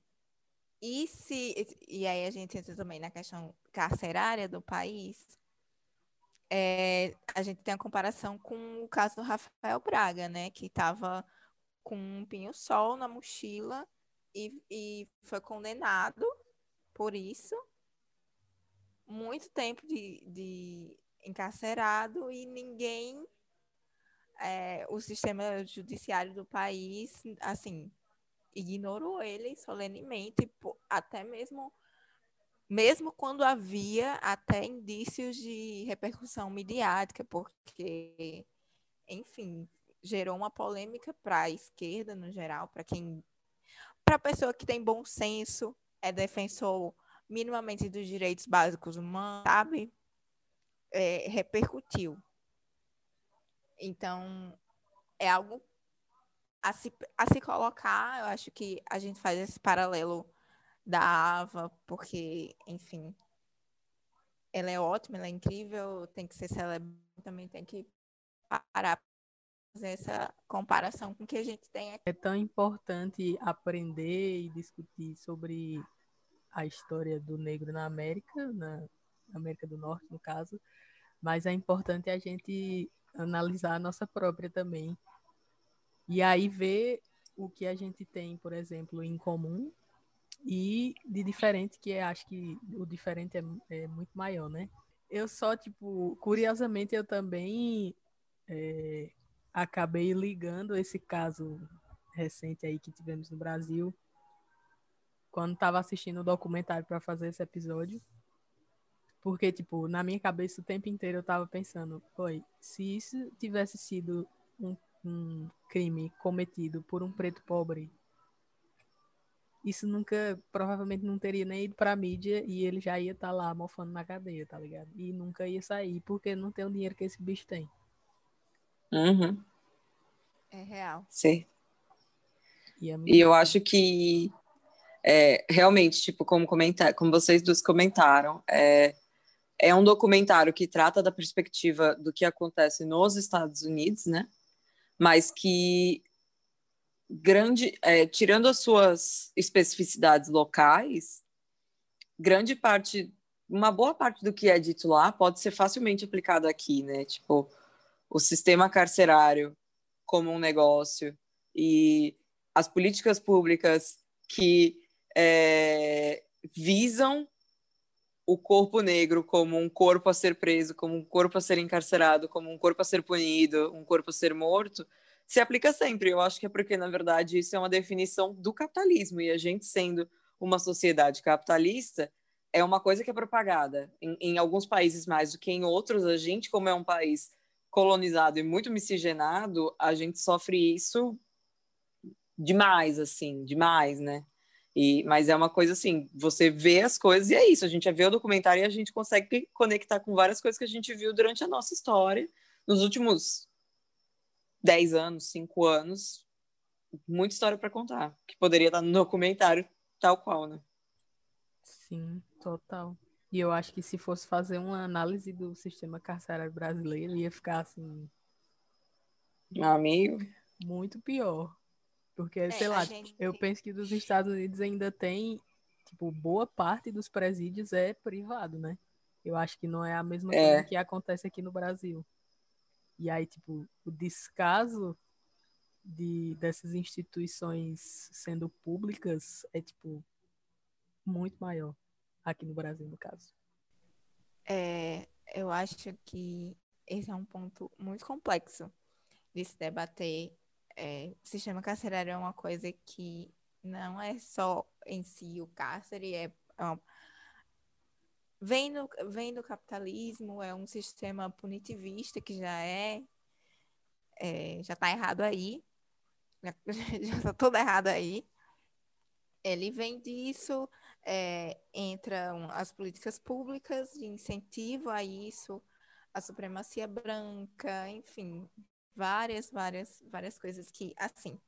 e se e aí a gente entra também na questão carcerária do país, é, a gente tem a comparação com o caso do Rafael Braga, né, que estava com um pinho-sol na mochila e, e foi condenado por isso, muito tempo de, de encarcerado e ninguém, é, o sistema judiciário do país, assim, ignorou ele solenemente, até mesmo mesmo quando havia até indícios de repercussão midiática, porque, enfim, gerou uma polêmica para a esquerda no geral, para quem, para a pessoa que tem bom senso, é defensor minimamente dos direitos básicos humanos, sabe? É, repercutiu. Então, é algo a se, a se colocar, eu acho que a gente faz esse paralelo da Ava, porque, enfim, ela é ótima, ela é incrível, tem que ser celebrada, também tem que parar fazer essa comparação com o que a gente tem aqui. É tão importante aprender e discutir sobre a história do negro na América, na América do Norte, no caso, mas é importante a gente analisar a nossa própria também e aí ver o que a gente tem, por exemplo, em comum e de diferente, que acho que o diferente é, é, muito maior, né? Eu só, tipo, curiosamente, eu também é, acabei ligando esse caso recente aí que tivemos no Brasil quando estava assistindo o documentário para fazer esse episódio. Porque, tipo, na minha cabeça o tempo inteiro eu estava pensando, foi, se isso tivesse sido um, um crime cometido por um preto pobre, isso nunca, provavelmente não teria nem ido pra mídia e ele já ia estar tá lá mofando na cadeia, tá ligado? E nunca ia sair, porque não tem o dinheiro que esse bicho tem. Uhum. É real. Sim. E, é e eu acho que é, realmente, tipo, como comentar, como vocês dois comentaram, é, é um documentário que trata da perspectiva do que acontece nos Estados Unidos, né? Mas que grande, é, tirando as suas especificidades locais, grande parte, uma boa parte do que é dito lá pode ser facilmente aplicado aqui, né? Tipo, o sistema carcerário como um negócio e as políticas públicas que é, visam o corpo negro como um corpo a ser preso, como um corpo a ser encarcerado, como um corpo a ser punido, um corpo a ser morto, se aplica sempre. Eu acho que é porque, na verdade, isso é uma definição do capitalismo e a gente sendo uma sociedade capitalista é uma coisa que é propagada. Em, em alguns países mais do que em outros, a gente, como é um país colonizado e muito miscigenado, a gente sofre isso demais, assim, demais, né? E, mas é uma coisa assim, você vê as coisas e é isso, a gente vê o documentário e a gente consegue conectar com várias coisas que a gente viu durante a nossa história, nos últimos 10 anos, 5 anos, muita história para contar, que poderia estar no documentário tal qual, né? Sim, total. E eu acho que se fosse fazer uma análise do sistema carcerário brasileiro, ia ficar assim. Meu amigo. Muito pior. Porque, é, sei lá, gente... eu penso que dos Estados Unidos ainda tem, tipo, boa parte dos presídios é privado, né? Eu acho que não é a mesma é. coisa que acontece aqui no Brasil. E aí, tipo, o descaso de, dessas instituições sendo públicas é, tipo, muito maior aqui no Brasil, no caso. É, eu acho que esse é um ponto muito complexo de se debater é, sistema carcerário é uma coisa que não é só em si o cárcere, é, é uma, vem, do, vem do capitalismo, é um sistema punitivista que já é, é já está errado aí, já está tudo errado aí. Ele vem disso, é, entram as políticas públicas de incentivo a isso, a supremacia branca, enfim, várias, várias, várias coisas que, assim,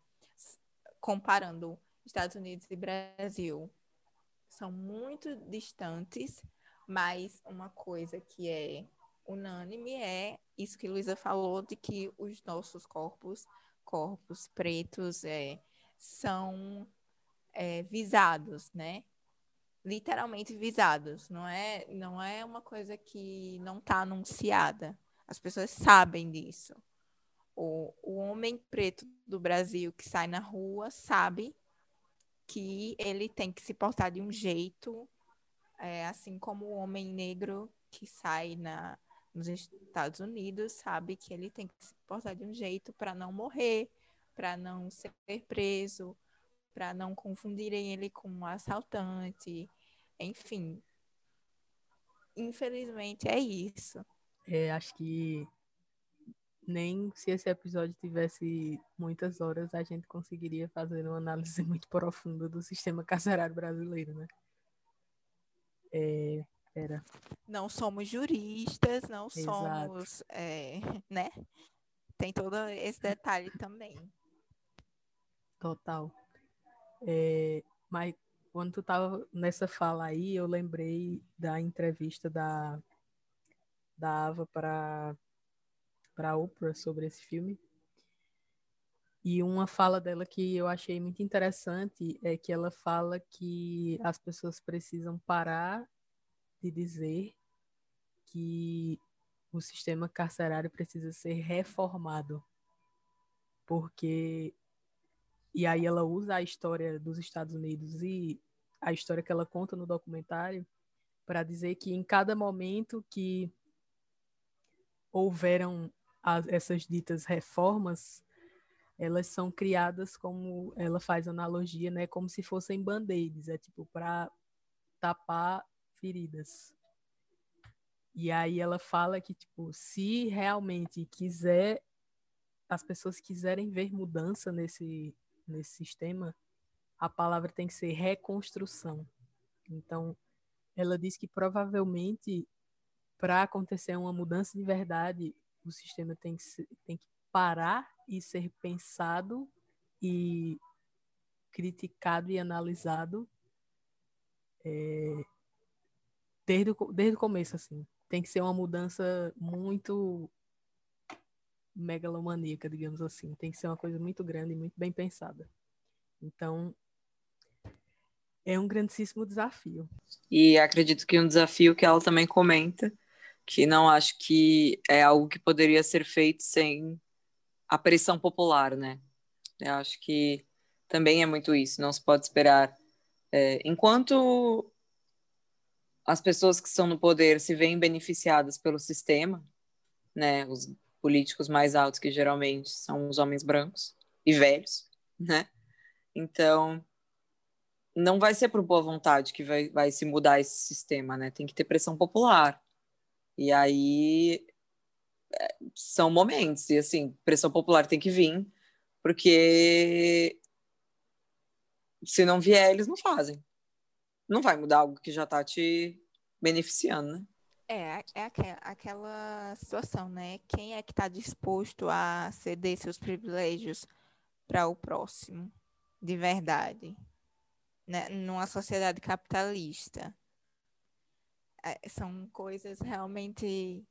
comparando Estados Unidos e Brasil, são muito distantes, mas uma coisa que é unânime é isso que Luísa falou, de que os nossos corpos, corpos pretos, é, são é, visados, né? Literalmente visados, não é, não é uma coisa que não está anunciada. As pessoas sabem disso o, o homem preto do Brasil que sai na rua sabe que ele tem que se portar de um jeito, é, assim como o homem negro que sai na, nos Estados Unidos sabe que ele tem que se portar de um jeito para não morrer, para não ser preso, para não confundirem ele com um assaltante, enfim. Infelizmente é isso. É, acho que nem se esse episódio tivesse muitas horas, a gente conseguiria fazer uma análise muito profunda do sistema carcerário brasileiro, né? É, era. Não somos juristas, não Exato. somos, é, né? Tem todo esse detalhe também. Total. É, mas quando tu tava nessa fala aí, eu lembrei da entrevista da, da Ava para para Oprah sobre esse filme. E uma fala dela que eu achei muito interessante é que ela fala que as pessoas precisam parar de dizer que o sistema carcerário precisa ser reformado. Porque. E aí ela usa a história dos Estados Unidos e a história que ela conta no documentário para dizer que em cada momento que houveram as, essas ditas reformas, elas são criadas como ela faz analogia, né, como se fossem band-aids, é tipo para tapar feridas. E aí ela fala que tipo, se realmente quiser as pessoas quiserem ver mudança nesse, nesse sistema, a palavra tem que ser reconstrução. Então, ela diz que provavelmente para acontecer uma mudança de verdade, o sistema tem que, ser, tem que parar e ser pensado e criticado e analisado é, desde, o, desde o começo, assim. Tem que ser uma mudança muito megalomaníaca, digamos assim. Tem que ser uma coisa muito grande e muito bem pensada. Então, é um grandíssimo desafio. E acredito que um desafio que ela também comenta, que não acho que é algo que poderia ser feito sem a pressão popular, né? Eu acho que também é muito isso. Não se pode esperar. É, enquanto as pessoas que estão no poder se veem beneficiadas pelo sistema, né? Os políticos mais altos, que geralmente são os homens brancos e velhos, né? Então, não vai ser por boa vontade que vai, vai se mudar esse sistema, né? Tem que ter pressão popular. E aí é, são momentos, e assim, pressão popular tem que vir, porque se não vier, eles não fazem. Não vai mudar algo que já está te beneficiando, né? É, é aquela situação, né? Quem é que está disposto a ceder seus privilégios para o próximo, de verdade, né? Numa sociedade capitalista. É, são coisas realmente.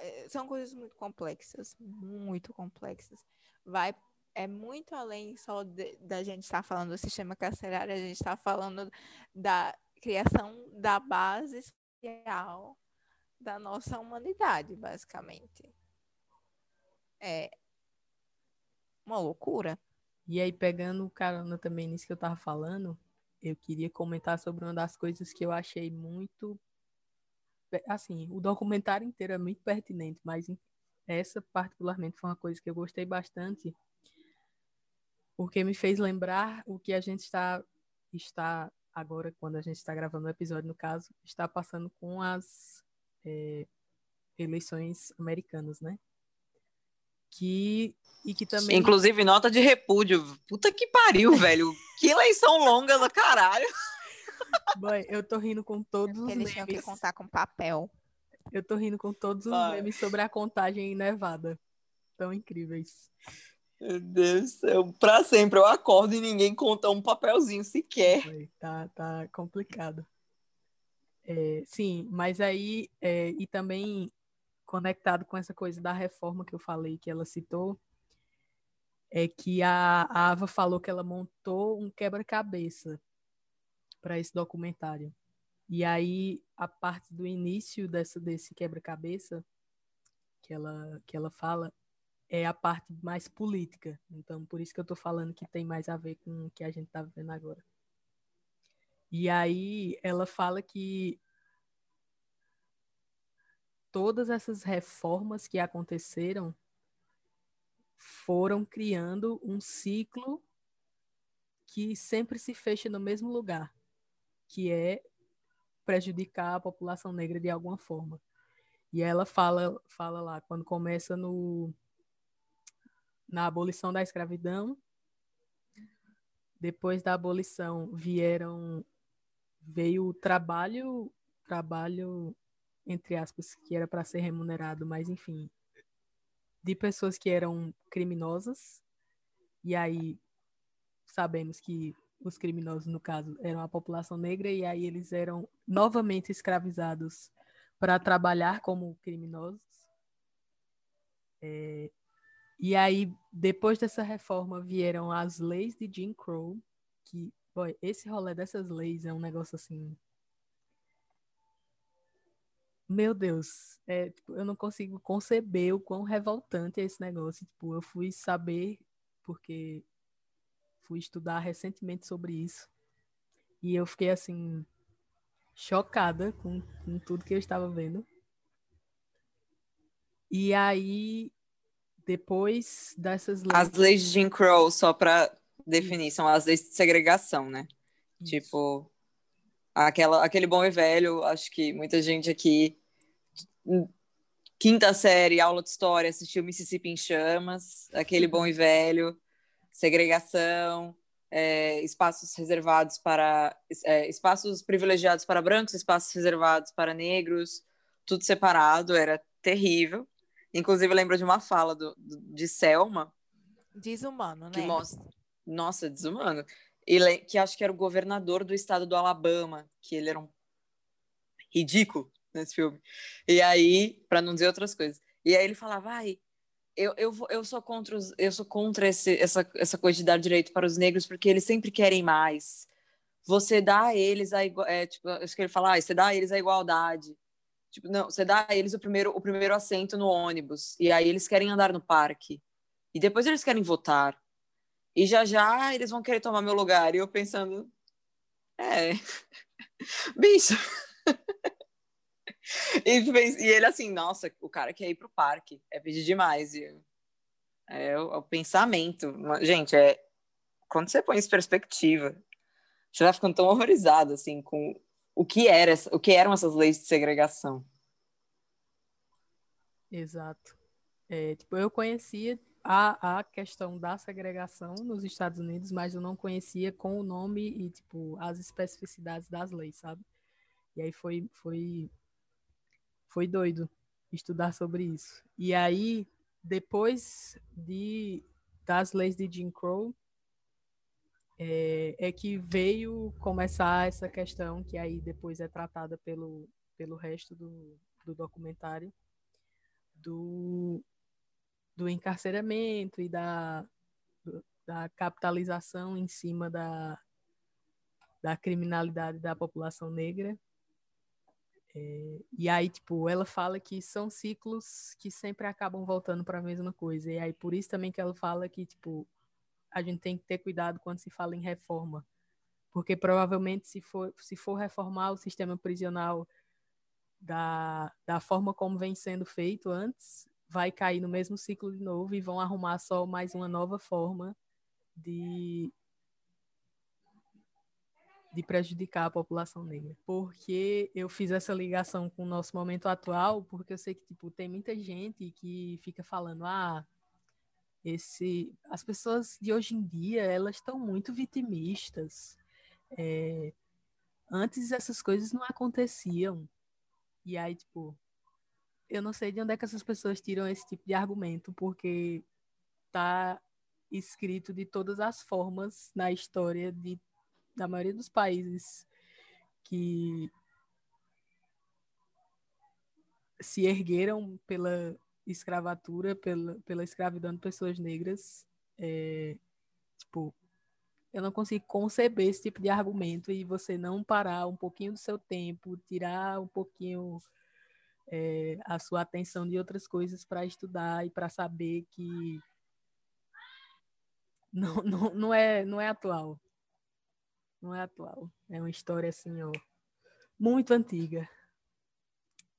É, são coisas muito complexas, muito complexas. Vai é muito além só de, da gente estar falando do sistema carcerário, a gente está falando da criação da base social da nossa humanidade, basicamente. É uma loucura. E aí, pegando o carona também nisso que eu tava falando, eu queria comentar sobre uma das coisas que eu achei muito. Assim, o documentário inteiro é muito pertinente, mas essa, particularmente, foi uma coisa que eu gostei bastante, porque me fez lembrar o que a gente está, está agora, quando a gente está gravando o episódio, no caso, está passando com as é, eleições americanas, né? Que, e que também. Inclusive, nota de repúdio. Puta que pariu, velho. Que eleição longa do caralho. Boy, eu tô rindo com todos é os memes. Eles que contar com papel. Eu tô rindo com todos os Vai. memes sobre a contagem em Nevada. Tão incríveis. Meu Deus do céu, pra sempre eu acordo e ninguém conta um papelzinho sequer. Tá, tá complicado. É, sim, mas aí, é, e também conectado com essa coisa da reforma que eu falei, que ela citou, é que a, a Ava falou que ela montou um quebra-cabeça para esse documentário. E aí, a parte do início dessa, desse quebra-cabeça que ela, que ela fala é a parte mais política. Então, por isso que eu estou falando que tem mais a ver com o que a gente está vendo agora. E aí ela fala que todas essas reformas que aconteceram foram criando um ciclo que sempre se fecha no mesmo lugar, que é prejudicar a população negra de alguma forma. E ela fala, fala lá, quando começa no na abolição da escravidão. Depois da abolição vieram veio o trabalho, trabalho entre aspas, que era para ser remunerado, mas enfim, de pessoas que eram criminosas. E aí sabemos que os criminosos, no caso, eram a população negra, e aí eles eram novamente escravizados para trabalhar como criminosos. É, e aí, depois dessa reforma, vieram as leis de Jim Crow, que, boy, esse rolê dessas leis é um negócio assim. Meu Deus, é, tipo, eu não consigo conceber o quão revoltante é esse negócio. Tipo, eu fui saber, porque fui estudar recentemente sobre isso. E eu fiquei assim, chocada com, com tudo que eu estava vendo. E aí depois dessas leis. As leis de Jim Crow, só para definir, são as leis de segregação, né? Isso. Tipo, aquela, aquele bom e velho, acho que muita gente aqui quinta série, aula de história, assistiu Mississippi em Chamas, aquele bom e velho, segregação, é, espaços reservados para é, espaços privilegiados para brancos, espaços reservados para negros, tudo separado, era terrível. Inclusive, lembro de uma fala do, do de Selma. Desumano, né? Que mostra. Nossa, desumano. Ele, que acho que era o governador do estado do Alabama, que ele era um ridículo nesse filme. E aí, para não dizer outras coisas. E aí ele falava, ai, eu, eu, eu sou contra, os, eu sou contra esse, essa, essa coisa de dar direito para os negros, porque eles sempre querem mais. Você dá a eles a é, tipo, acho que ele fala, você dá a eles a igualdade. Tipo, não, você dá a eles o primeiro, o primeiro assento no ônibus, e aí eles querem andar no parque. E depois eles querem votar. E já já eles vão querer tomar meu lugar. E eu pensando, é, bicho. e, e, ele assim, nossa, o cara quer ir pro parque, é pedir demais. E, é, o, é o pensamento. Gente, é quando você põe isso em perspectiva, você vai ficando tão horrorizado assim com o que era, o que eram essas leis de segregação. Exato. É, tipo, eu conhecia a, a questão da segregação nos Estados Unidos, mas eu não conhecia com o nome e tipo as especificidades das leis, sabe? E aí foi foi foi doido estudar sobre isso. E aí depois de das leis de Jim Crow, é, é, que veio começar essa questão que aí depois é tratada pelo, pelo resto do, do documentário do, do encarceramento e da, da capitalização em cima da, da criminalidade da população negra. É, e aí, tipo, ela fala que são ciclos que sempre acabam voltando para a mesma coisa. E aí, por isso também que ela fala que, tipo, a gente tem que ter cuidado quando se fala em reforma, porque provavelmente se for, se for reformar o sistema prisional da, da forma como vem sendo feito antes, vai cair no mesmo ciclo de novo e vão arrumar só mais uma nova forma de de prejudicar a população negra. Porque eu fiz essa ligação com o nosso momento atual, porque eu sei que tipo tem muita gente que fica falando: "Ah, esse as pessoas de hoje em dia elas estão muito vitimistas é, antes essas coisas não aconteciam e aí tipo eu não sei de onde é que essas pessoas tiram esse tipo de argumento porque tá escrito de todas as formas na história de, da maioria dos países que se ergueram pela escravatura, pela, pela escravidão de pessoas negras, é, tipo, eu não consigo conceber esse tipo de argumento e você não parar um pouquinho do seu tempo, tirar um pouquinho é, a sua atenção de outras coisas para estudar e para saber que não, não, não, é, não é atual. Não é atual. É uma história assim, ó, muito antiga.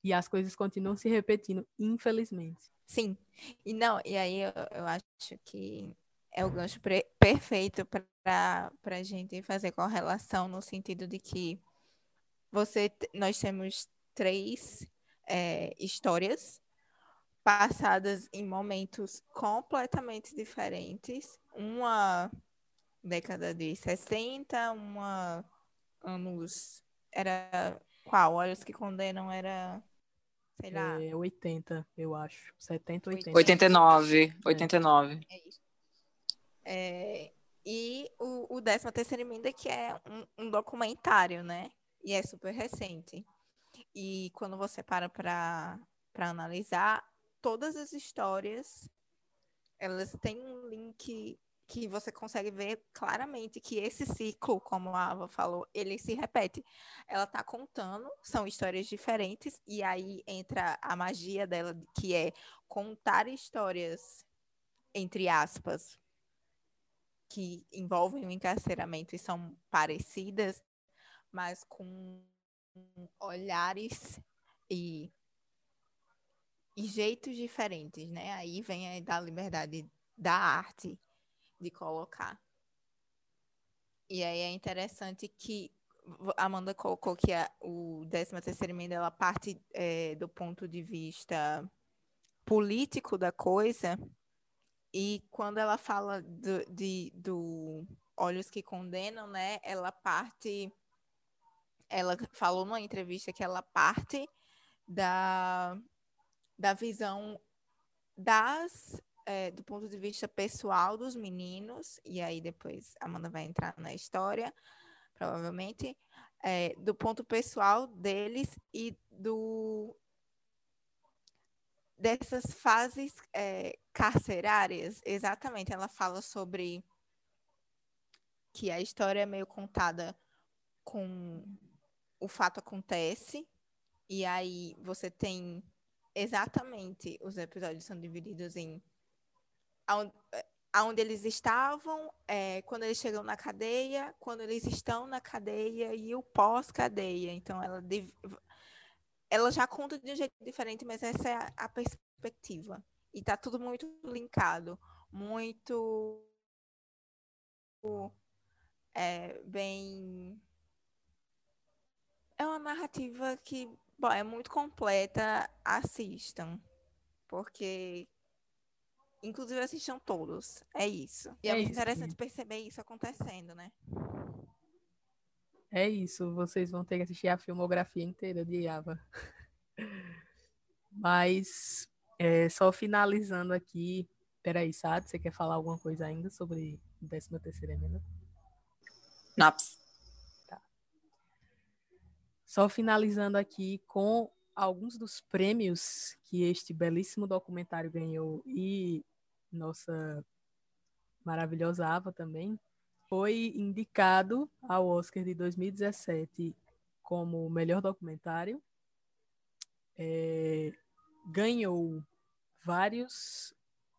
E as coisas continuam se repetindo, infelizmente. Sim. E não, e aí eu, eu acho que é o gancho perfeito para a gente fazer correlação no sentido de que você, nós temos três é, histórias passadas em momentos completamente diferentes. Uma década de 60, uma anos. Era qual? Olhos que condenam era sei lá. É 80, eu acho. 70, 80. 89. 89. É isso. É, e o, o 13 terceira emenda, que é um, um, documentário, né? E é super recente. E quando você para para analisar, todas as histórias, elas têm um link que você consegue ver claramente que esse ciclo, como a Ava falou, ele se repete. Ela está contando, são histórias diferentes, e aí entra a magia dela, que é contar histórias, entre aspas, que envolvem o encarceramento e são parecidas, mas com olhares e, e jeitos diferentes, né? Aí vem a da liberdade da arte de colocar. E aí é interessante que Amanda colocou que a, o 13 terceira emenda ela parte é, do ponto de vista político da coisa. E quando ela fala do, de, do Olhos que Condenam, né? Ela parte. Ela falou numa entrevista que ela parte da, da visão das é, do ponto de vista pessoal dos meninos, e aí depois a Amanda vai entrar na história, provavelmente, é, do ponto pessoal deles e do dessas fases é, carcerárias, exatamente. Ela fala sobre que a história é meio contada com o fato acontece, e aí você tem exatamente os episódios são divididos em aonde eles estavam, é, quando eles chegam na cadeia, quando eles estão na cadeia e o pós-cadeia. Então, ela, ela já conta de um jeito diferente, mas essa é a, a perspectiva. E tá tudo muito linkado, muito é, bem. É uma narrativa que bom, é muito completa. Assistam, porque Inclusive assistam todos. É isso. E é, é muito interessante perceber isso acontecendo, né? É isso. Vocês vão ter que assistir a filmografia inteira de Ava. Mas, é, só finalizando aqui. Peraí, Sad, você quer falar alguma coisa ainda sobre 13 terceira emenda? Naps. Tá. Só finalizando aqui com alguns dos prêmios que este belíssimo documentário ganhou e nossa maravilhosa Ava também, foi indicado ao Oscar de 2017 como melhor documentário. É, ganhou vários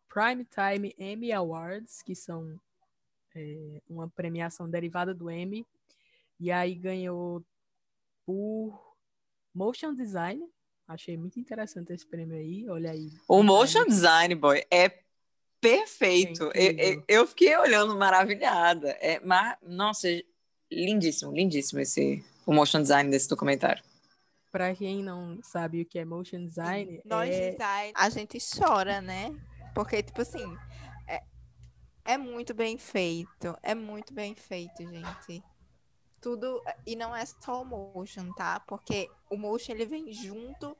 Primetime Emmy Awards, que são é, uma premiação derivada do Emmy, e aí ganhou por Motion Design. Achei muito interessante esse prêmio aí. Olha aí. O Motion Design, boy, é perfeito. É eu, eu, fiquei olhando maravilhada. É, mas, nossa, lindíssimo, lindíssimo esse o motion design desse documentário. Para quem não sabe o que é motion design, nós é... design, a gente chora, né? Porque tipo assim, é, é muito bem feito, é muito bem feito, gente. Tudo e não é só o motion, tá? Porque o motion ele vem junto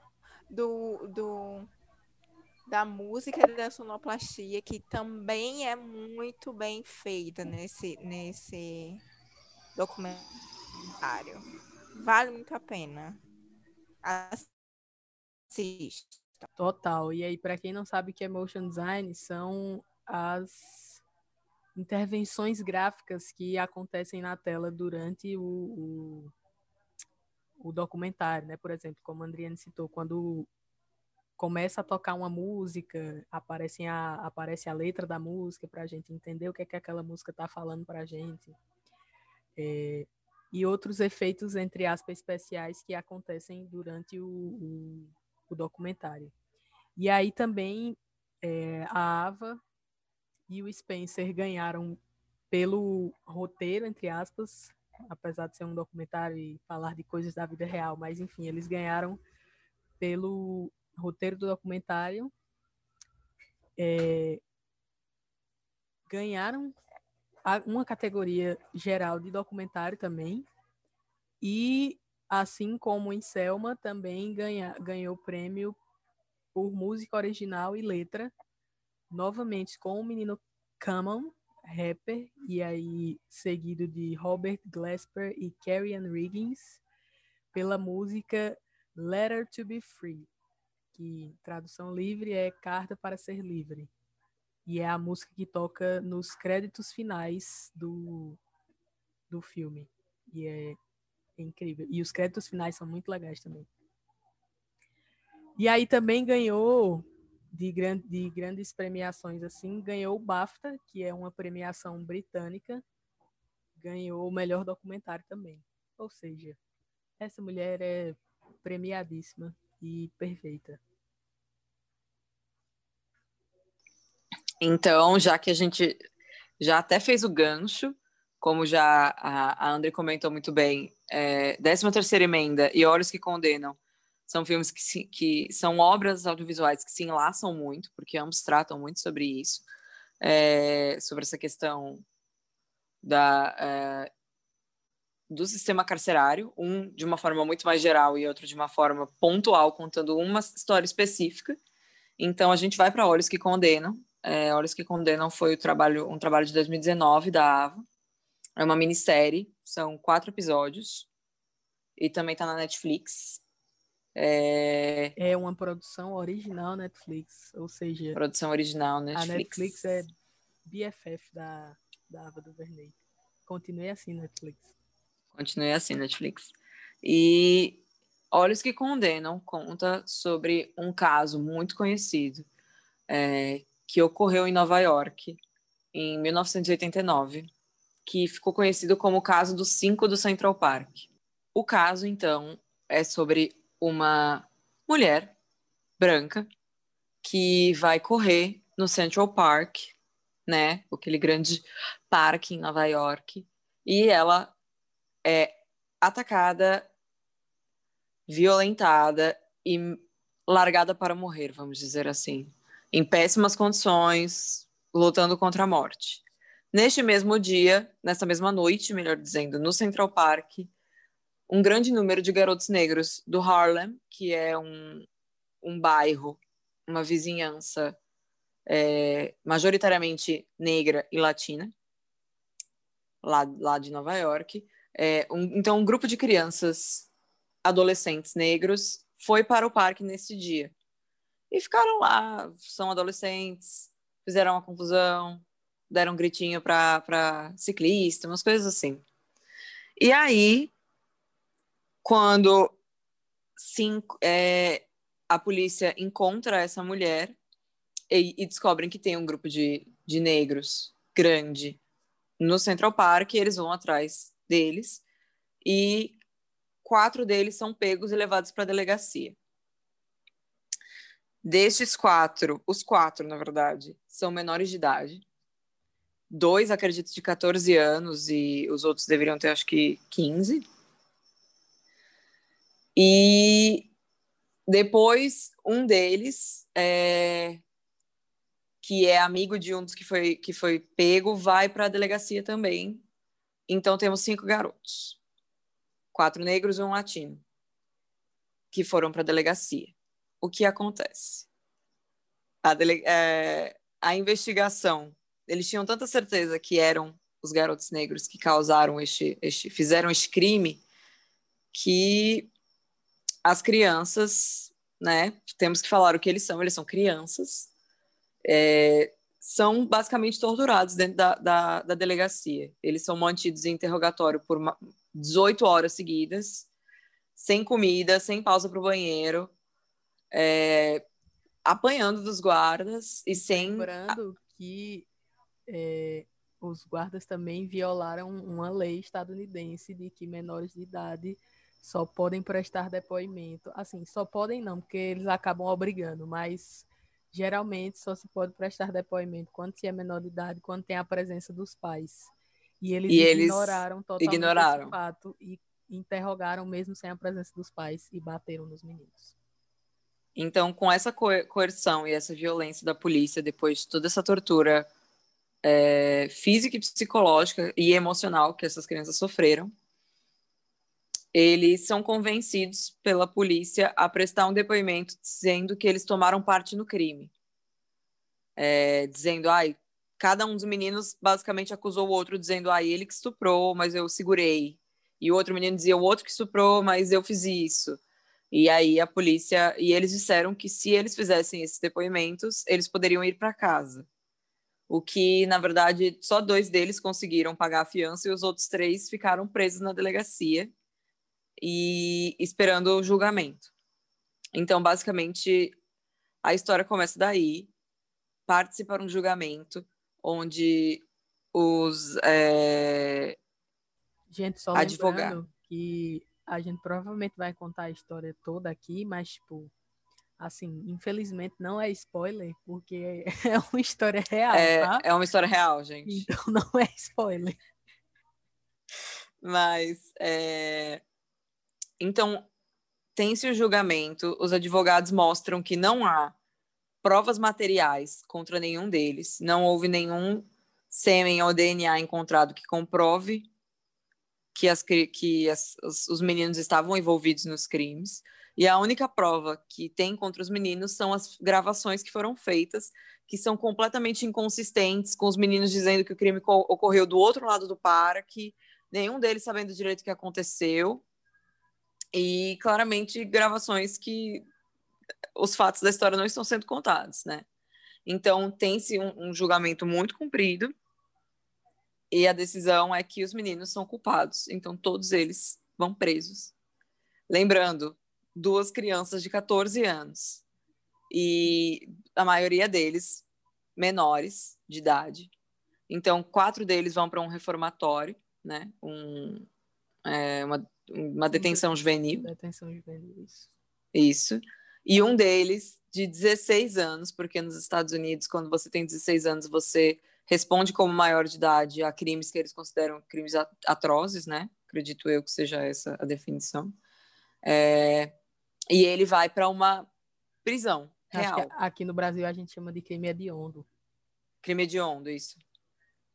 do, do da música e da sonoplastia, que também é muito bem feita nesse, nesse documentário. Vale muito a pena. Assista. Total. E aí, para quem não sabe o que é motion design, são as intervenções gráficas que acontecem na tela durante o, o, o documentário, né? Por exemplo, como a Adriane citou, quando começa a tocar uma música, aparece a, aparece a letra da música para a gente entender o que é que aquela música está falando para a gente. É, e outros efeitos, entre aspas, especiais que acontecem durante o, o, o documentário. E aí também é, a Ava e o Spencer ganharam pelo roteiro, entre aspas, apesar de ser um documentário e falar de coisas da vida real, mas enfim, eles ganharam pelo roteiro do documentário, é, ganharam uma categoria geral de documentário também, e assim como em Selma, também ganha, ganhou prêmio por música original e letra, novamente com o menino Common, rapper, e aí seguido de Robert Glasper e Carrie Ann Riggins, pela música Letter to Be Free que tradução livre é Carta para Ser Livre. E é a música que toca nos créditos finais do, do filme. E é, incrível. E os créditos finais são muito legais também. E aí também ganhou de, grand, de grandes premiações assim, ganhou o BAFTA, que é uma premiação britânica, ganhou o melhor documentário também. Ou seja, essa mulher é premiadíssima e perfeita. Então, já que a gente já até fez o gancho, como já a, a André comentou muito bem, é, 13 terceira emenda e Olhos que Condenam São filmes que, se, que são obras audiovisuais que se enlaçam muito, porque ambos tratam muito sobre isso, é, sobre essa questão da, é, do sistema carcerário, um de uma forma muito mais geral e outro de uma forma pontual, contando uma história específica. Então a gente vai para Olhos que Condenam. É, Olhos que Condenam foi o trabalho, um trabalho de 2019 da Ava. É uma minissérie, são quatro episódios e também está na Netflix. É... é uma produção original Netflix, ou seja, produção original Netflix. A Netflix é BFF da, da Ava do Verney. Continue assim, Netflix. Continue assim, Netflix. E Olhos que Condenam conta sobre um caso muito conhecido é, que ocorreu em Nova York em 1989, que ficou conhecido como o caso dos cinco do Central Park. O caso, então, é sobre uma mulher branca que vai correr no Central Park, né? Aquele grande parque em Nova York. E ela é atacada, violentada e largada para morrer, vamos dizer assim. Em péssimas condições, lutando contra a morte. Neste mesmo dia, nessa mesma noite, melhor dizendo, no Central Park, um grande número de garotos negros do Harlem, que é um, um bairro, uma vizinhança é, majoritariamente negra e latina, lá, lá de Nova York. É, um, então, um grupo de crianças, adolescentes negros, foi para o parque nesse dia. E ficaram lá, são adolescentes, fizeram uma confusão, deram um gritinho para ciclista, umas coisas assim. E aí, quando sim, é, a polícia encontra essa mulher e, e, descobrem que tem um grupo de, de negros grande no Central Park, eles vão atrás deles e quatro deles são pegos e levados para a delegacia. Destes quatro, os quatro, na verdade, são menores de idade. Dois, acredito, de 14 anos e os outros deveriam ter, acho que, 15. E depois, um deles, é, que é amigo de um dos que foi, que foi pego, vai para a delegacia também. Então, temos cinco garotos: quatro negros e um latino, que foram para a delegacia. O que acontece? A, dele, é, a investigação, eles tinham tanta certeza que eram os garotos negros que causaram este, este fizeram este crime, que as crianças, né? Temos que falar o que eles são, eles são crianças, é, são basicamente torturados dentro da, da, da, delegacia. Eles são mantidos em interrogatório por uma, 18 horas seguidas, sem comida, sem pausa para o banheiro, é, apanhando dos guardas e sem. Lembrando que é, os guardas também violaram uma lei estadunidense de que menores de idade só podem prestar depoimento. Assim, só podem não, porque eles acabam obrigando, mas geralmente só se pode prestar depoimento quando se é menor de idade, quando tem a presença dos pais. E eles e ignoraram eles totalmente ignoraram. esse fato e interrogaram mesmo sem a presença dos pais e bateram nos meninos. Então, com essa co coerção e essa violência da polícia, depois de toda essa tortura é, física e psicológica e emocional que essas crianças sofreram, eles são convencidos pela polícia a prestar um depoimento dizendo que eles tomaram parte no crime. É, dizendo, ai, cada um dos meninos basicamente acusou o outro, dizendo, ai, ele que estuprou, mas eu segurei. E o outro menino dizia, o outro que estuprou, mas eu fiz isso. E aí a polícia, e eles disseram que se eles fizessem esses depoimentos, eles poderiam ir para casa. O que, na verdade, só dois deles conseguiram pagar a fiança e os outros três ficaram presos na delegacia e esperando o julgamento. Então, basicamente, a história começa daí, parte para um julgamento onde os é, gente só advogado que a gente provavelmente vai contar a história toda aqui, mas tipo assim, infelizmente não é spoiler, porque é uma história real, é, tá? É uma história real, gente. Então não é spoiler. Mas é, então, tem-se o julgamento, os advogados mostram que não há provas materiais contra nenhum deles, não houve nenhum sêmen ou DNA encontrado que comprove que, as, que as, os, os meninos estavam envolvidos nos crimes. E a única prova que tem contra os meninos são as gravações que foram feitas, que são completamente inconsistentes, com os meninos dizendo que o crime ocorreu do outro lado do parque, nenhum deles sabendo direito o que aconteceu, e claramente gravações que os fatos da história não estão sendo contados, né? Então tem-se um, um julgamento muito cumprido e a decisão é que os meninos são culpados, então todos eles vão presos. Lembrando, duas crianças de 14 anos e a maioria deles menores de idade. Então, quatro deles vão para um reformatório, né? Um, é, uma, uma detenção juvenil. Detenção juvenil, isso. Isso. E um deles de 16 anos, porque nos Estados Unidos, quando você tem 16 anos, você responde como maior de idade a crimes que eles consideram crimes atrozes, né? Acredito eu que seja essa a definição. É, e ele vai para uma prisão real. aqui no Brasil a gente chama de crime hediondo. Crime hediondo, isso.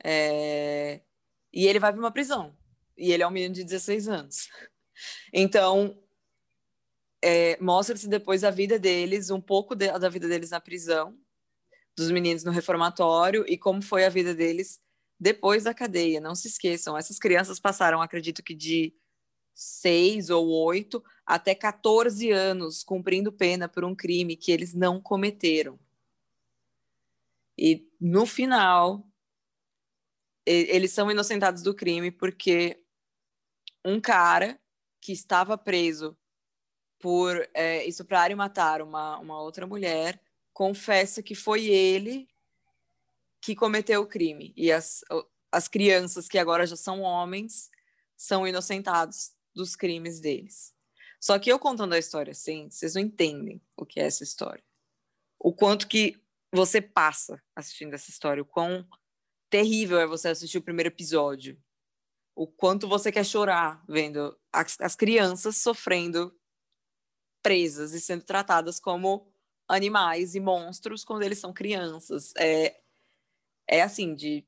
É, e ele vai para uma prisão. E ele é um menino de 16 anos. Então, é, mostra-se depois a vida deles, um pouco de, da vida deles na prisão, dos meninos no reformatório e como foi a vida deles depois da cadeia. Não se esqueçam, essas crianças passaram, acredito que de seis ou oito até 14 anos cumprindo pena por um crime que eles não cometeram. E no final, eles são inocentados do crime porque um cara que estava preso por é, estuprar e matar uma, uma outra mulher confessa que foi ele que cometeu o crime. E as, as crianças, que agora já são homens, são inocentados dos crimes deles. Só que eu contando a história assim, vocês não entendem o que é essa história. O quanto que você passa assistindo essa história, o quão terrível é você assistir o primeiro episódio. O quanto você quer chorar vendo as, as crianças sofrendo presas e sendo tratadas como animais e monstros quando eles são crianças. É, é assim, de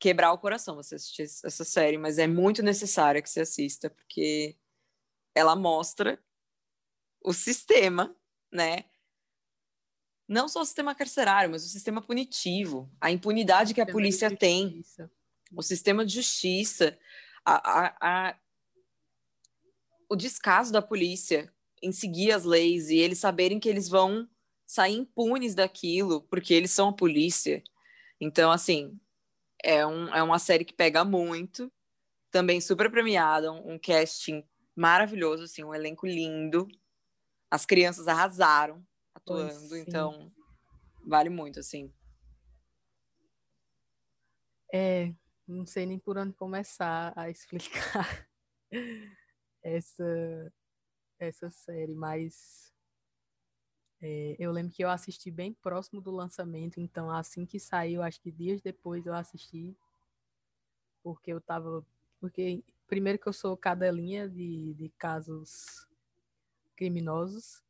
quebrar o coração você assistir essa série, mas é muito necessária que você assista, porque ela mostra o sistema, né? Não só o sistema carcerário, mas o sistema punitivo, a impunidade que a polícia tem, o sistema de justiça, a, a, o descaso da polícia em seguir as leis e eles saberem que eles vão sair impunes daquilo, porque eles são a polícia. Então, assim, é, um, é uma série que pega muito, também super premiada, um, um casting maravilhoso, assim, um elenco lindo. As crianças arrasaram atuando, então vale muito, assim. É, não sei nem por onde começar a explicar essa, essa série, mas é, eu lembro que eu assisti bem próximo do lançamento, então assim que saiu, acho que dias depois eu assisti, porque eu tava. Porque, primeiro, que eu sou cadelinha de, de casos criminosos,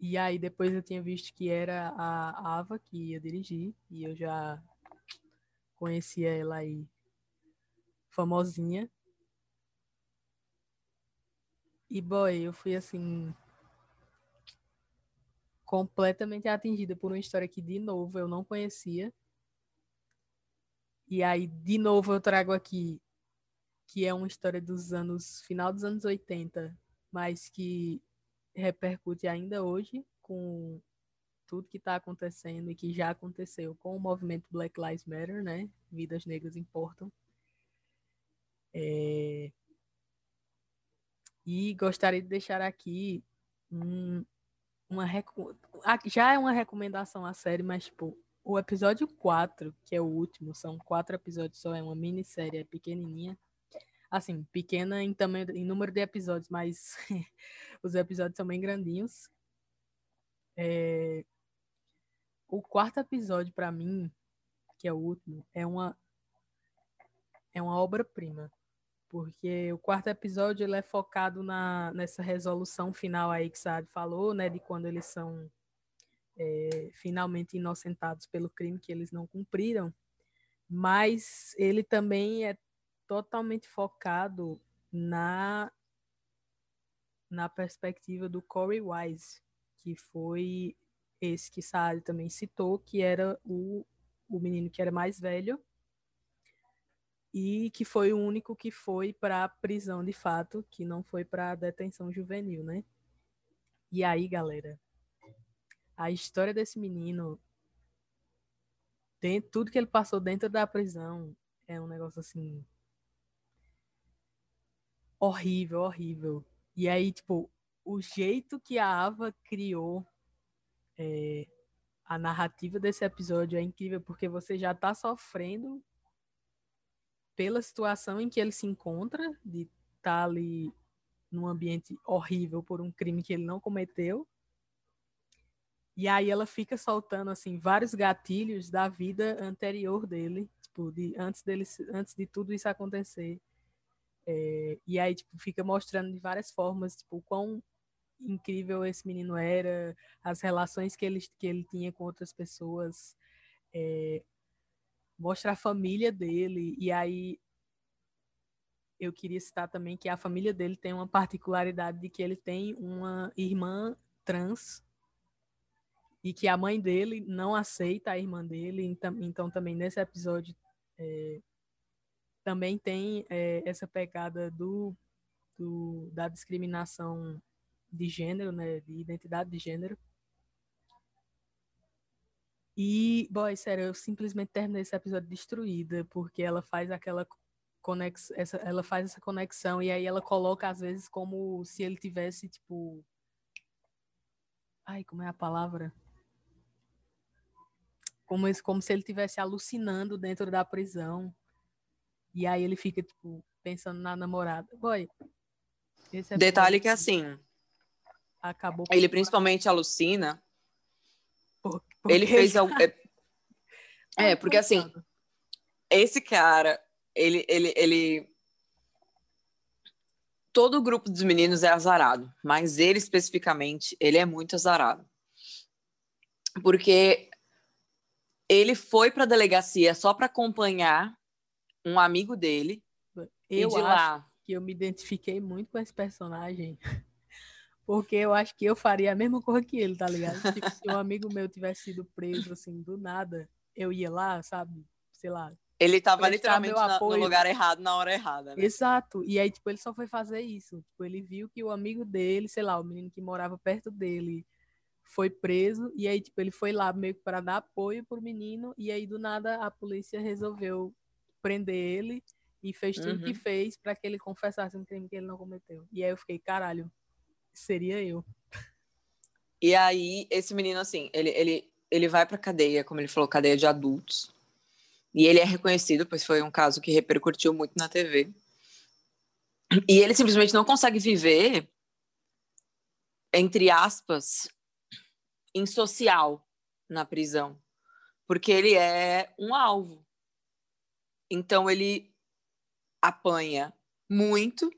e aí depois eu tinha visto que era a Ava que ia dirigir, e eu já conhecia ela aí, famosinha. E, boy, eu fui assim, completamente atingida por uma história que, de novo, eu não conhecia. E aí, de novo, eu trago aqui que é uma história dos anos, final dos anos 80, mas que repercute ainda hoje com tudo que está acontecendo e que já aconteceu com o movimento Black Lives Matter, né? Vidas negras importam. É... E gostaria de deixar aqui um, uma já é uma recomendação a série, mas tipo, o episódio 4, que é o último, são quatro episódios só, é uma minissérie, é pequenininha. Assim, pequena em tamanho, em número de episódios, mas os episódios são bem grandinhos. É... O quarto episódio para mim, que é o último, é uma é uma obra-prima. porque o quarto episódio ele é focado na, nessa resolução final aí que Saad falou, né, de quando eles são é, finalmente inocentados pelo crime que eles não cumpriram, mas ele também é totalmente focado na na perspectiva do Corey Wise, que foi esse que Saad também citou, que era o, o menino que era mais velho e que foi o único que foi para a prisão de fato, que não foi para a detenção juvenil, né? E aí, galera, a história desse menino, dentro, tudo que ele passou dentro da prisão, é um negócio assim horrível, horrível. E aí, tipo, o jeito que a Ava criou é, a narrativa desse episódio é incrível, porque você já tá sofrendo pela situação em que ele se encontra, de estar tá ali num ambiente horrível por um crime que ele não cometeu. E aí ela fica soltando assim vários gatilhos da vida anterior dele, tipo, de, antes dele antes de tudo isso acontecer. É, e aí tipo fica mostrando de várias formas, tipo, quão incrível esse menino era, as relações que ele, que ele tinha com outras pessoas, é, mostra a família dele, e aí eu queria citar também que a família dele tem uma particularidade de que ele tem uma irmã trans e que a mãe dele não aceita a irmã dele, então, então também nesse episódio é, também tem é, essa pegada do, do, da discriminação de gênero, né, de identidade de gênero. E, boy, sério, eu simplesmente terminei esse episódio destruída, porque ela faz aquela conexão, essa, ela faz essa conexão e aí ela coloca às vezes como se ele tivesse tipo Ai, como é a palavra? Como, como se ele tivesse alucinando dentro da prisão. E aí ele fica, tipo, pensando na namorada. Boy. Detalhe que assim, acabou. Ele principalmente alucina. Por, ele fez algo. É, é, porque assim, esse cara, ele, ele, ele. Todo o grupo dos meninos é azarado, mas ele especificamente, ele é muito azarado. Porque ele foi para a delegacia só para acompanhar um amigo dele. Eu de lá que eu me identifiquei muito com esse personagem. Porque eu acho que eu faria a mesma coisa que ele, tá ligado? Tipo, se um amigo meu tivesse sido preso, assim, do nada, eu ia lá, sabe? Sei lá. Ele tava literalmente na, no lugar errado, na hora errada, né? Exato. E aí, tipo, ele só foi fazer isso. Tipo, ele viu que o amigo dele, sei lá, o menino que morava perto dele, foi preso. E aí, tipo, ele foi lá meio que para dar apoio pro menino. E aí, do nada, a polícia resolveu prender ele e fez tudo uhum. que fez para que ele confessasse um crime que ele não cometeu. E aí eu fiquei, caralho, seria eu. E aí, esse menino, assim, ele, ele, ele vai pra cadeia, como ele falou, cadeia de adultos. E ele é reconhecido, pois foi um caso que repercutiu muito na TV. E ele simplesmente não consegue viver, entre aspas, em social na prisão. Porque ele é um alvo. Então ele apanha muito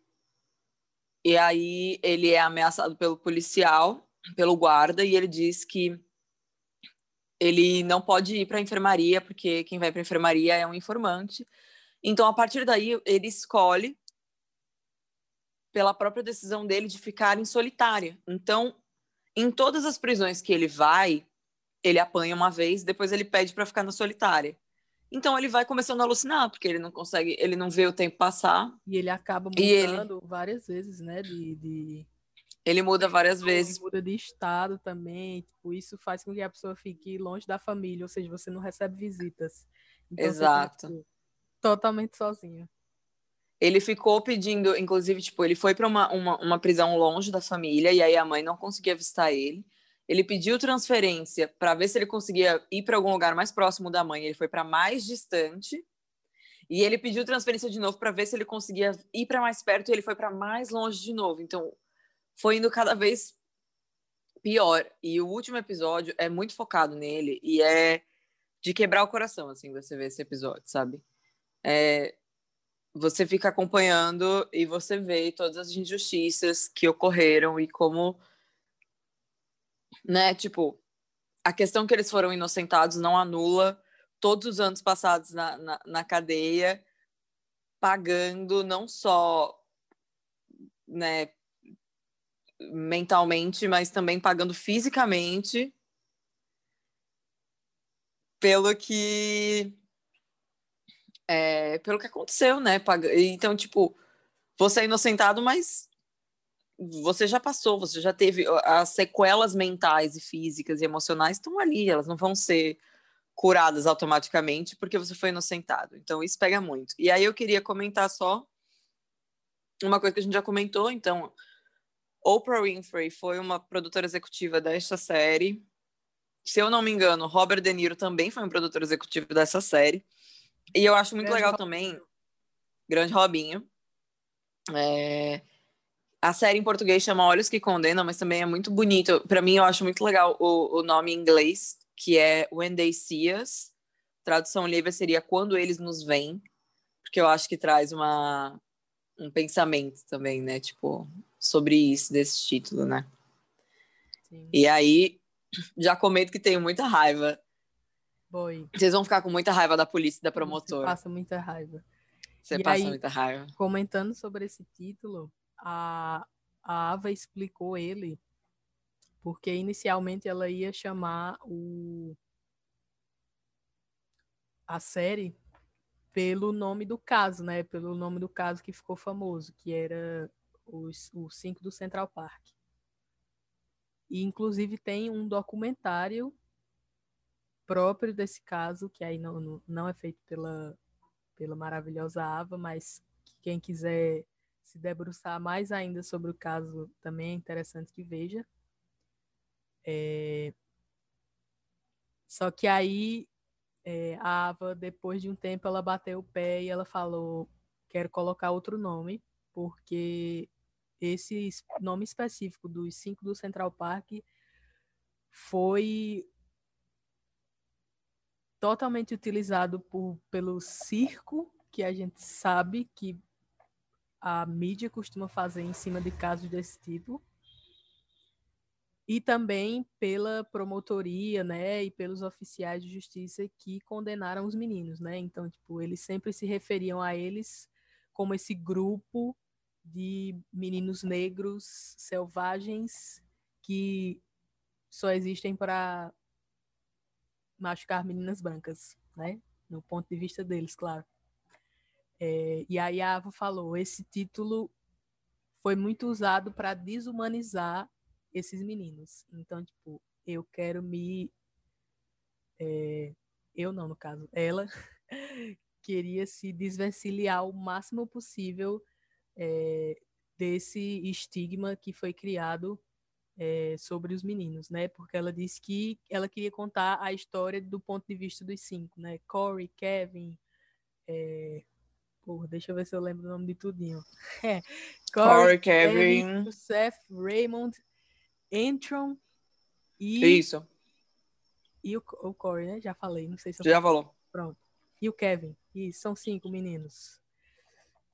e aí ele é ameaçado pelo policial, pelo guarda, e ele diz que ele não pode ir para a enfermaria, porque quem vai para a enfermaria é um informante. Então, a partir daí, ele escolhe, pela própria decisão dele, de ficar em solitária. Então, em todas as prisões que ele vai, ele apanha uma vez, depois ele pede para ficar na solitária. Então ele vai começando a alucinar, porque ele não consegue, ele não vê o tempo passar. E ele acaba mudando ele... várias vezes, né? De, de... Ele muda várias ele vezes. muda de estado também. Tipo, isso faz com que a pessoa fique longe da família, ou seja, você não recebe visitas. Então, Exato. Totalmente sozinho. Ele ficou pedindo, inclusive, tipo, ele foi para uma, uma, uma prisão longe da família, e aí a mãe não conseguia visitar ele. Ele pediu transferência para ver se ele conseguia ir para algum lugar mais próximo da mãe. Ele foi para mais distante. E ele pediu transferência de novo para ver se ele conseguia ir para mais perto e ele foi para mais longe de novo. Então, foi indo cada vez pior. E o último episódio é muito focado nele e é de quebrar o coração, assim, você ver esse episódio, sabe? É... você fica acompanhando e você vê todas as injustiças que ocorreram e como, né, tipo, a questão que eles foram inocentados não anula todos os anos passados na, na, na cadeia, pagando não só, né, mentalmente, mas também pagando fisicamente pelo que é, pelo que aconteceu, né? Então, tipo, você é inocentado, mas você já passou, você já teve as sequelas mentais e físicas e emocionais estão ali, elas não vão ser curadas automaticamente porque você foi inocentado. Então, isso pega muito. E aí eu queria comentar só uma coisa que a gente já comentou, então, Oprah Winfrey foi uma produtora executiva desta série. Se eu não me engano, Robert De Niro também foi um produtor executivo dessa série. E eu acho muito Grande legal Robinho. também. Grande Robinho. É... A série em português chama Olhos que Condenam, mas também é muito bonito. Para mim, eu acho muito legal o, o nome em inglês, que é When They See Us. Tradução livre seria Quando Eles Nos Veem, porque eu acho que traz uma, um pensamento também, né? Tipo, sobre isso, desse título, né? Sim. E aí, já comento que tenho muita raiva Boy. Vocês vão ficar com muita raiva da polícia e da promotora. Você passa muita raiva. Você e passa aí, muita raiva. Comentando sobre esse título, a, a Ava explicou ele porque inicialmente ela ia chamar o a série pelo nome do caso, né? Pelo nome do caso que ficou famoso, que era os, o 5 do Central Park. E inclusive tem um documentário próprio desse caso, que aí não, não, é feito pela, pela maravilhosa Ava, mas que quem quiser se debruçar mais ainda sobre o caso também é interessante que veja. É... Só que aí é, a Ava, depois de um tempo, ela bateu o pé e ela falou: quero colocar outro nome, porque esse nome específico dos cinco do Central Park foi totalmente utilizado por, pelo circo, que a gente sabe que a mídia costuma fazer em cima de casos desse tipo. E também pela promotoria, né, e pelos oficiais de justiça que condenaram os meninos, né? Então, tipo, eles sempre se referiam a eles como esse grupo de meninos negros selvagens que só existem para machucar meninas brancas, né? No ponto de vista deles, claro. É, e aí a Ava falou, esse título foi muito usado para desumanizar esses meninos. Então, tipo, eu quero me... É, eu não, no caso, ela queria se desvencilhar o máximo possível é, desse estigma que foi criado é, sobre os meninos, né? Porque ela disse que ela queria contar a história do ponto de vista dos cinco, né? Corey, Kevin, é... Porra, deixa eu ver se eu lembro o nome de tudinho. É. Corey, Corey Kevin, Seth, Raymond, Entron e... Isso. E o, o Corey, né? Já falei, não sei se. Já falou. Pronto. E o Kevin. E são cinco meninos.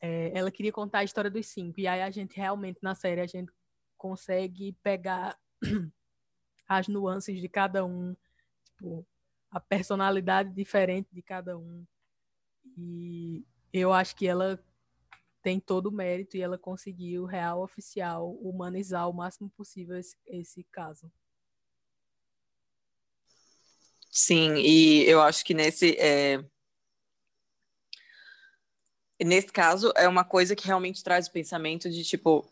É, ela queria contar a história dos cinco. E aí a gente realmente, na série, a gente consegue pegar as nuances de cada um, tipo, a personalidade diferente de cada um. E eu acho que ela tem todo o mérito e ela conseguiu, real oficial, humanizar o máximo possível esse, esse caso. Sim, e eu acho que nesse. É... Nesse caso, é uma coisa que realmente traz o pensamento de tipo,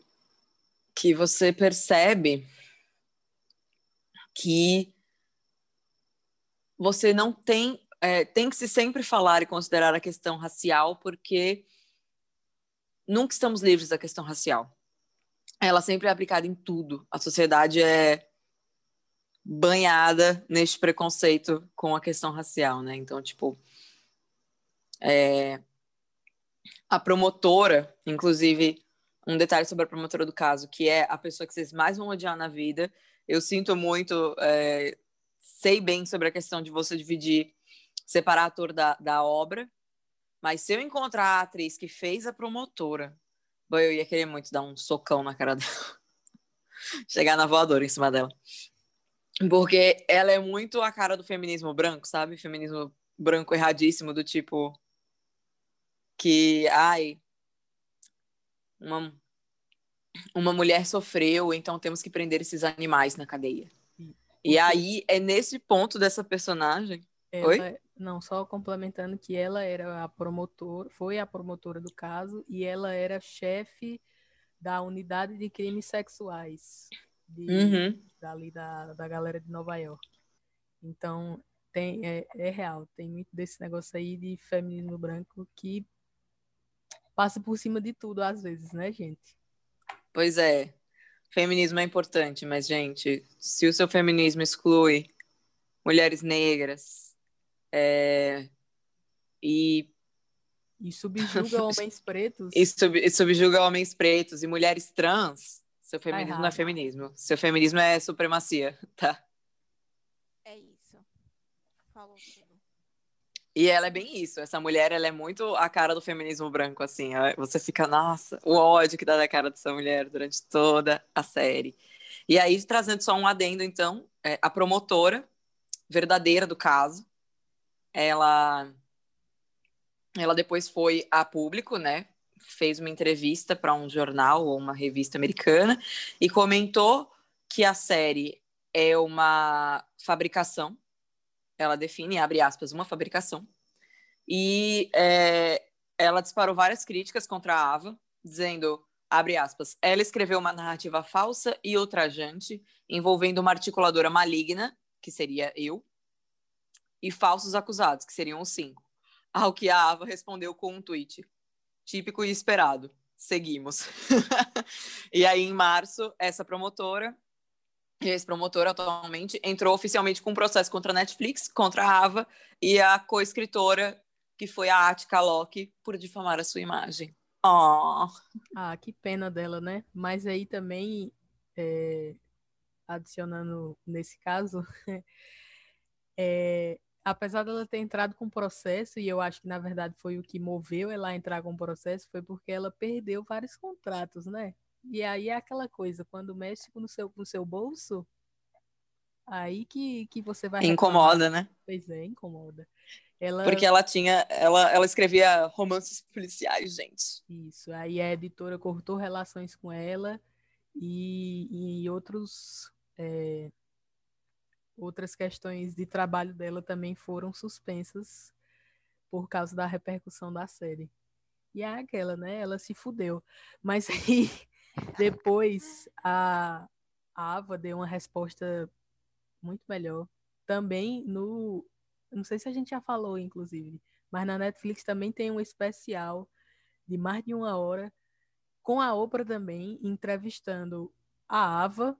que você percebe que você não tem é, tem que se sempre falar e considerar a questão racial porque nunca estamos livres da questão racial. Ela sempre é aplicada em tudo. A sociedade é banhada neste preconceito com a questão racial né? Então tipo é, a promotora inclusive um detalhe sobre a promotora do caso, que é a pessoa que vocês mais vão odiar na vida. Eu sinto muito, é, sei bem sobre a questão de você dividir, separar ator da, da obra, Mas se eu encontrar a atriz que fez a promotora, bom, eu ia querer muito dar um socão na cara dela. Chegar na voadora em cima dela. Porque ela é muito a cara do feminismo branco, sabe? Feminismo branco erradíssimo, do tipo. Que, ai. Uma, uma mulher sofreu, então temos que prender esses animais na cadeia. E aí é nesse ponto dessa personagem. Ela, Oi? Não, só complementando que ela era a promotora, foi a promotora do caso e ela era chefe da unidade de crimes sexuais de, Uhum. dali da, da galera de Nova York. Então, tem, é, é real, tem muito desse negócio aí de feminismo branco que passa por cima de tudo às vezes, né, gente? Pois é. Feminismo é importante, mas, gente, se o seu feminismo exclui mulheres negras é, e, E subjuga homens pretos. e, sub, e subjuga homens pretos e mulheres trans, seu feminismo não é feminismo. Seu feminismo é supremacia, tá? É isso. Falou tudo. E ela é bem isso. Essa mulher, ela é muito a cara do feminismo branco, assim. Você fica, nossa, o ódio que dá da cara dessa mulher durante toda a série. E aí, trazendo só um adendo, então, é, a promotora verdadeira do caso, ela, ela depois foi a público, né? Fez uma entrevista para um jornal ou uma revista americana e comentou que a série é uma fabricação ela define, abre aspas, uma fabricação. E é, ela disparou várias críticas contra a Ava, dizendo, abre aspas, ela escreveu uma narrativa falsa e ultrajante, envolvendo uma articuladora maligna, que seria eu, e falsos acusados, que seriam os cinco. Ao que a Ava respondeu com um tweet, típico e esperado, seguimos. e aí, em março, essa promotora e esse promotor atualmente entrou oficialmente com um processo contra a Netflix, contra a Ava e a co-escritora, que foi a Atika Locke, por difamar a sua imagem. Oh. Ah, que pena dela, né? Mas aí também, é, adicionando nesse caso, é, apesar dela ter entrado com processo, e eu acho que na verdade foi o que moveu ela a entrar com processo, foi porque ela perdeu vários contratos, né? E aí é aquela coisa, quando mexe no seu, no seu bolso, aí que, que você vai. reclamar. Incomoda, né? Pois é, incomoda. Ela... Porque ela tinha, ela, ela escrevia romances policiais, gente. Isso, aí a editora cortou relações com ela e, e outros, é, outras questões de trabalho dela também foram suspensas por causa da repercussão da série. E é aquela, né? Ela se fudeu. Mas aí, depois, a, a Ava deu uma resposta muito melhor. Também no. Não sei se a gente já falou, inclusive, mas na Netflix também tem um especial de mais de uma hora, com a Oprah também, entrevistando a Ava,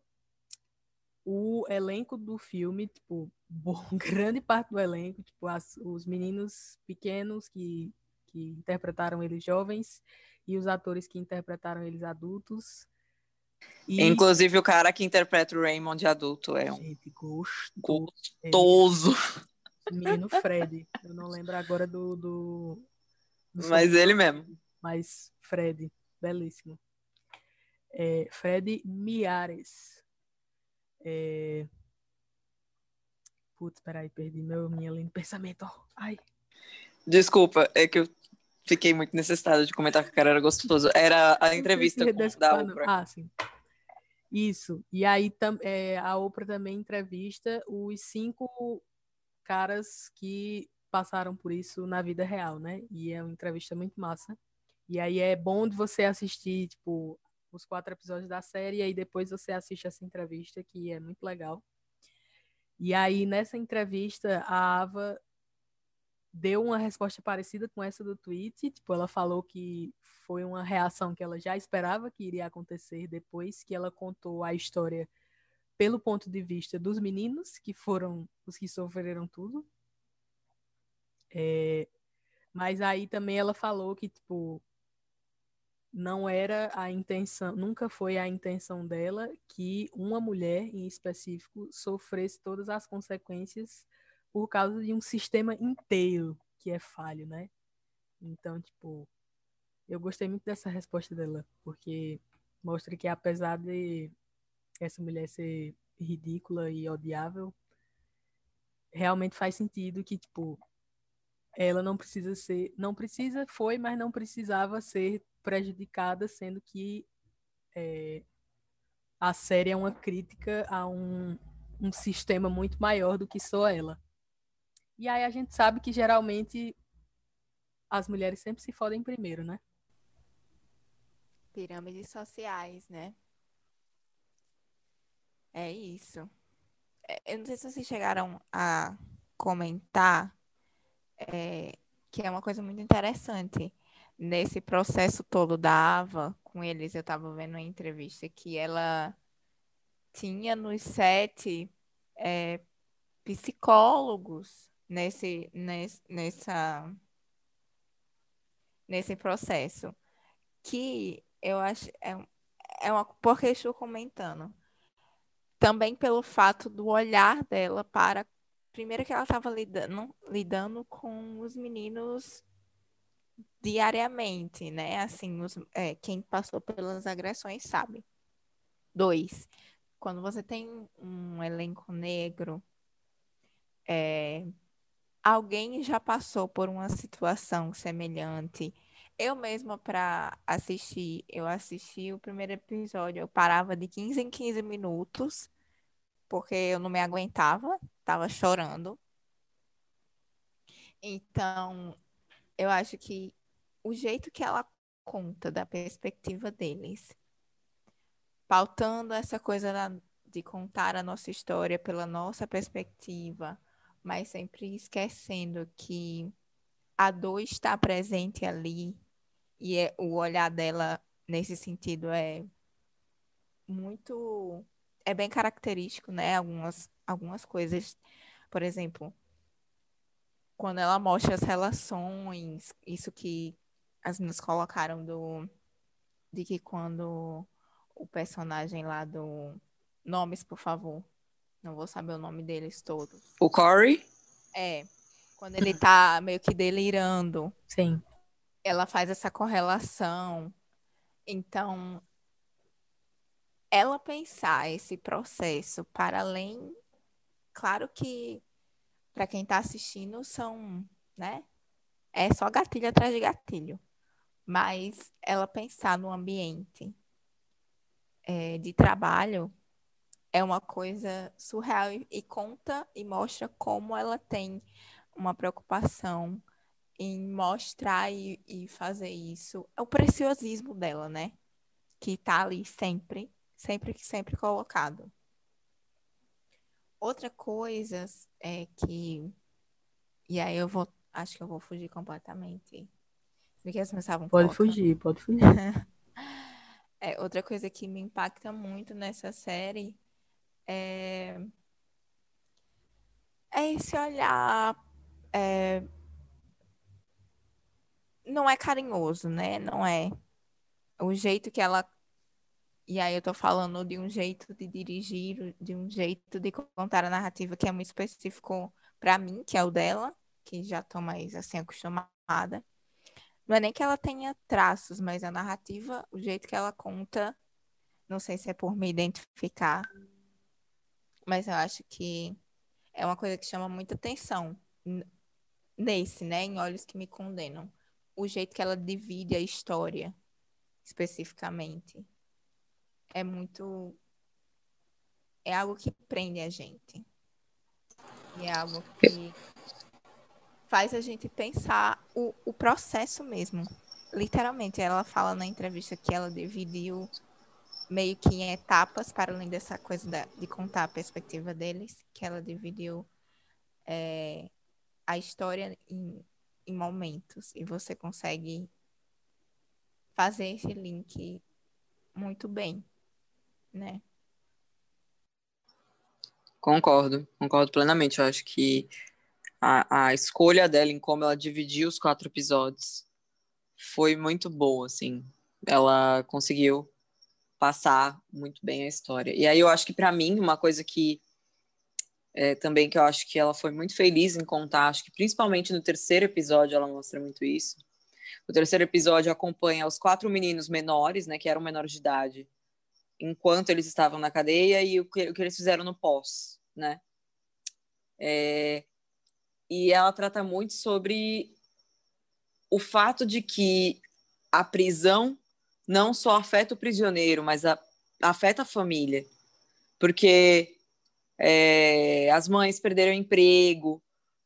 o elenco do filme, tipo, bom, grande parte do elenco, tipo, as, os meninos pequenos que, que interpretaram eles jovens e os atores que interpretaram eles adultos. E, Inclusive, o cara que interpreta o Raymond de adulto é um gente, gostoso. gostoso. Menino Fred. Eu não lembro agora do. do, do Mas ele mesmo. Mas Fred, belíssimo. É, Fred Miares. É... Putz, peraí, perdi meu, minha linha de pensamento. Ai. Desculpa, é que eu fiquei muito necessitada de comentar que o cara era gostoso. Era a entrevista Não com, da. Oprah. Ah, sim. Isso. E aí tam, é, a Oprah também entrevista os cinco caras que passaram por isso na vida real, né? E é uma entrevista muito massa. E aí é bom de você assistir, tipo, os quatro episódios da série e aí depois você assiste essa entrevista, que é muito legal. E aí, nessa entrevista, a Ava deu uma resposta parecida com essa do tweet. Tipo, ela falou que foi uma reação que ela já esperava que iria acontecer depois que ela contou a história pelo ponto de vista dos meninos, que foram os que sofreram tudo. É, mas aí também ela falou que, tipo, não era a intenção, nunca foi a intenção dela que uma mulher em específico sofresse todas as consequências por causa de um sistema inteiro que é falho, né? Então, tipo, eu gostei muito dessa resposta dela, porque mostra que apesar de essa mulher ser ridícula e odiável, realmente faz sentido que, tipo, ela não precisa ser, não precisa, foi, mas não precisava ser prejudicada, sendo que é, a série é uma crítica a um, um sistema muito maior do que só ela. E aí a gente sabe que geralmente as mulheres sempre se fodem primeiro, né? Pirâmides sociais, né? É isso. É, eu não sei se vocês chegaram a comentar é, que é uma coisa muito interessante nesse processo todo da Ava com eles. Eu estava vendo uma entrevista que ela tinha nos sete é, psicólogos nesse, nesse, nessa, nesse processo. Que eu acho. É, é uma, porque estou comentando. Também pelo fato do olhar dela para. Primeiro que ela estava lidando, lidando com os meninos diariamente, né? Assim, os, é, quem passou pelas agressões sabe. Dois, quando você tem um elenco negro, é, alguém já passou por uma situação semelhante eu mesma, para assistir, eu assisti o primeiro episódio, eu parava de 15 em 15 minutos, porque eu não me aguentava, tava chorando. Então, eu acho que o jeito que ela conta da perspectiva deles, pautando essa coisa da, de contar a nossa história pela nossa perspectiva, mas sempre esquecendo que a dor está presente ali e é, o olhar dela nesse sentido é muito. É bem característico, né? Algumas, algumas coisas. Por exemplo, quando ela mostra as relações, isso que as meninas colocaram do. De que quando o personagem lá do. Nomes, por favor. Não vou saber o nome deles todos. O Corey? É. Quando ele tá meio que delirando. Sim ela faz essa correlação. Então, ela pensar esse processo para além, claro que para quem está assistindo são, né? É só gatilho atrás de gatilho. Mas ela pensar no ambiente é, de trabalho é uma coisa surreal e, e conta e mostra como ela tem uma preocupação em mostrar e, e fazer isso. É o preciosismo dela, né? Que tá ali sempre, sempre que sempre colocado. Outra coisa é que. E aí eu vou. Acho que eu vou fugir completamente. Porque as pensavam. Pode fugir, pode fugir. é, outra coisa que me impacta muito nessa série é, é esse olhar é, não é carinhoso, né? Não é. O jeito que ela. E aí eu tô falando de um jeito de dirigir, de um jeito de contar a narrativa que é muito específico para mim, que é o dela, que já tô mais assim acostumada. Não é nem que ela tenha traços, mas a narrativa, o jeito que ela conta, não sei se é por me identificar, mas eu acho que é uma coisa que chama muita atenção nesse, né, em Olhos que me condenam o jeito que ela divide a história, especificamente. É muito. É algo que prende a gente. E é algo que faz a gente pensar o, o processo mesmo. Literalmente, ela fala na entrevista que ela dividiu meio que em etapas, para além dessa coisa da, de contar a perspectiva deles, que ela dividiu é, a história em em momentos e você consegue fazer esse link muito bem, né? Concordo, concordo plenamente. Eu acho que a, a escolha dela em como ela dividiu os quatro episódios foi muito boa, assim. Ela conseguiu passar muito bem a história. E aí eu acho que para mim uma coisa que é, também que eu acho que ela foi muito feliz em contar, acho que principalmente no terceiro episódio ela mostra muito isso, O terceiro episódio acompanha os quatro meninos menores, né, que eram menores de idade, enquanto eles estavam na cadeia e o que, o que eles fizeram no pós, né? É, e ela trata muito sobre o fato de que a prisão não só afeta o prisioneiro, mas a, afeta a família, porque é, as mães perderam emprego,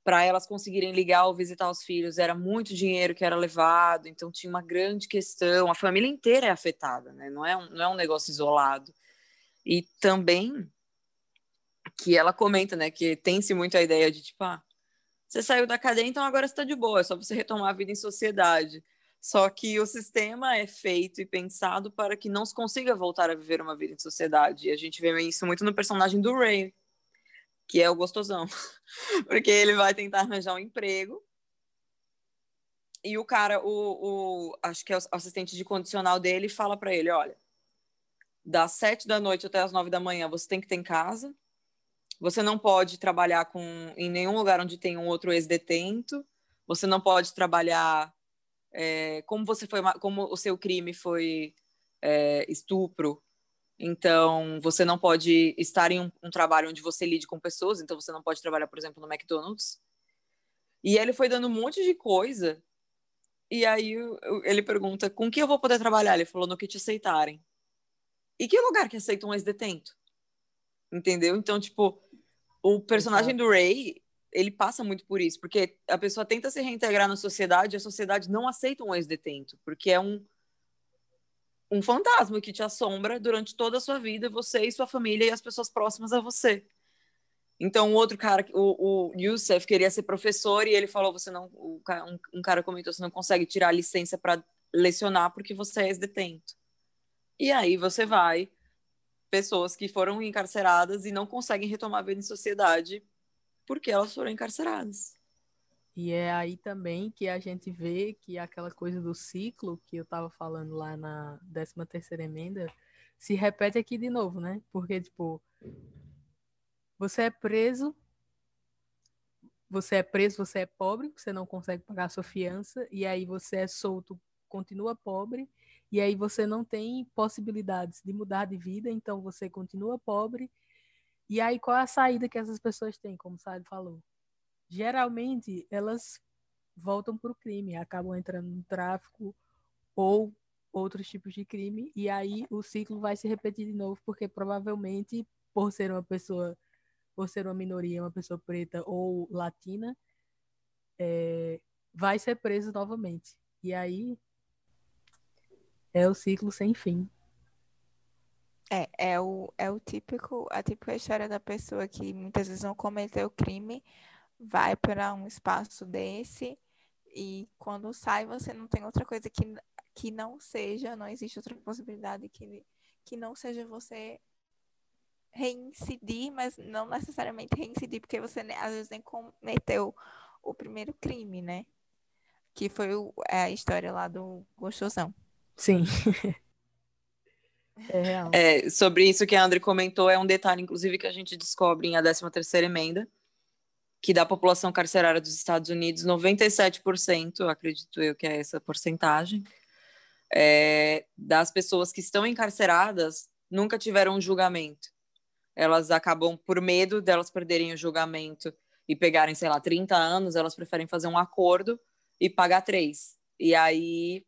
para elas conseguirem ligar ou visitar os filhos era muito dinheiro que era levado, então tinha uma grande questão. A família inteira é afetada, né? não, é um, não é um negócio isolado. E também que ela comenta né, que tem-se muito a ideia de tipo, ah, você saiu da cadeia, então agora está de boa, é só você retomar a vida em sociedade. Só que o sistema é feito e pensado para que não se consiga voltar a viver uma vida em sociedade. E a gente vê isso muito no personagem do Ray, que é o gostosão. Porque ele vai tentar arranjar um emprego. E o cara, o, o acho que é o assistente de condicional dele, fala para ele: olha, das sete da noite até as nove da manhã você tem que ter em casa. Você não pode trabalhar com, em nenhum lugar onde tem um outro ex-detento. Você não pode trabalhar é, como você foi, como o seu crime foi é, estupro. Então, você não pode estar em um, um, trabalho onde você lide com pessoas, então você não pode trabalhar, por exemplo, no McDonald's. E ele foi dando um monte de coisa. E aí ele pergunta: com que eu vou poder trabalhar? Ele falou: no que te aceitarem. E que lugar que aceita um ex-detento? Entendeu? Então, tipo, o personagem do Ray, ele passa muito por isso, porque a pessoa tenta se reintegrar na sociedade e a sociedade não aceita um ex-detento, porque é um um fantasma que te assombra durante toda a sua vida, você e sua família e as pessoas próximas a você. Então, o outro cara, o, o Youssef, queria ser professor e ele falou: você não. Um, um cara comentou: você não consegue tirar a licença para lecionar porque você é ex-detento. E aí você vai, pessoas que foram encarceradas e não conseguem retomar a vida em sociedade porque elas foram encarceradas. E é aí também que a gente vê que aquela coisa do ciclo que eu estava falando lá na 13 terceira emenda se repete aqui de novo, né? Porque, tipo, você é preso, você é preso, você é pobre, você não consegue pagar a sua fiança, e aí você é solto, continua pobre, e aí você não tem possibilidades de mudar de vida, então você continua pobre. E aí qual é a saída que essas pessoas têm, como o Sádio falou? Geralmente elas voltam para o crime, acabam entrando no tráfico ou outros tipos de crime, e aí o ciclo vai se repetir de novo, porque provavelmente, por ser uma pessoa, por ser uma minoria, uma pessoa preta ou latina, é, vai ser preso novamente. E aí é o ciclo sem fim. É, é o, é o típico, a típica história da pessoa que muitas vezes não cometeu crime, vai para um espaço desse e quando sai você não tem outra coisa que, que não seja, não existe outra possibilidade que, que não seja você reincidir, mas não necessariamente reincidir, porque você às vezes nem cometeu o primeiro crime, né? Que foi o, é a história lá do Gostosão. Sim. é real. É, sobre isso que a André comentou, é um detalhe, inclusive, que a gente descobre em a 13 terceira emenda, que da população carcerária dos Estados Unidos, 97%, acredito eu que é essa porcentagem, é, das pessoas que estão encarceradas nunca tiveram um julgamento. Elas acabam, por medo delas perderem o julgamento e pegarem, sei lá, 30 anos, elas preferem fazer um acordo e pagar três. E aí,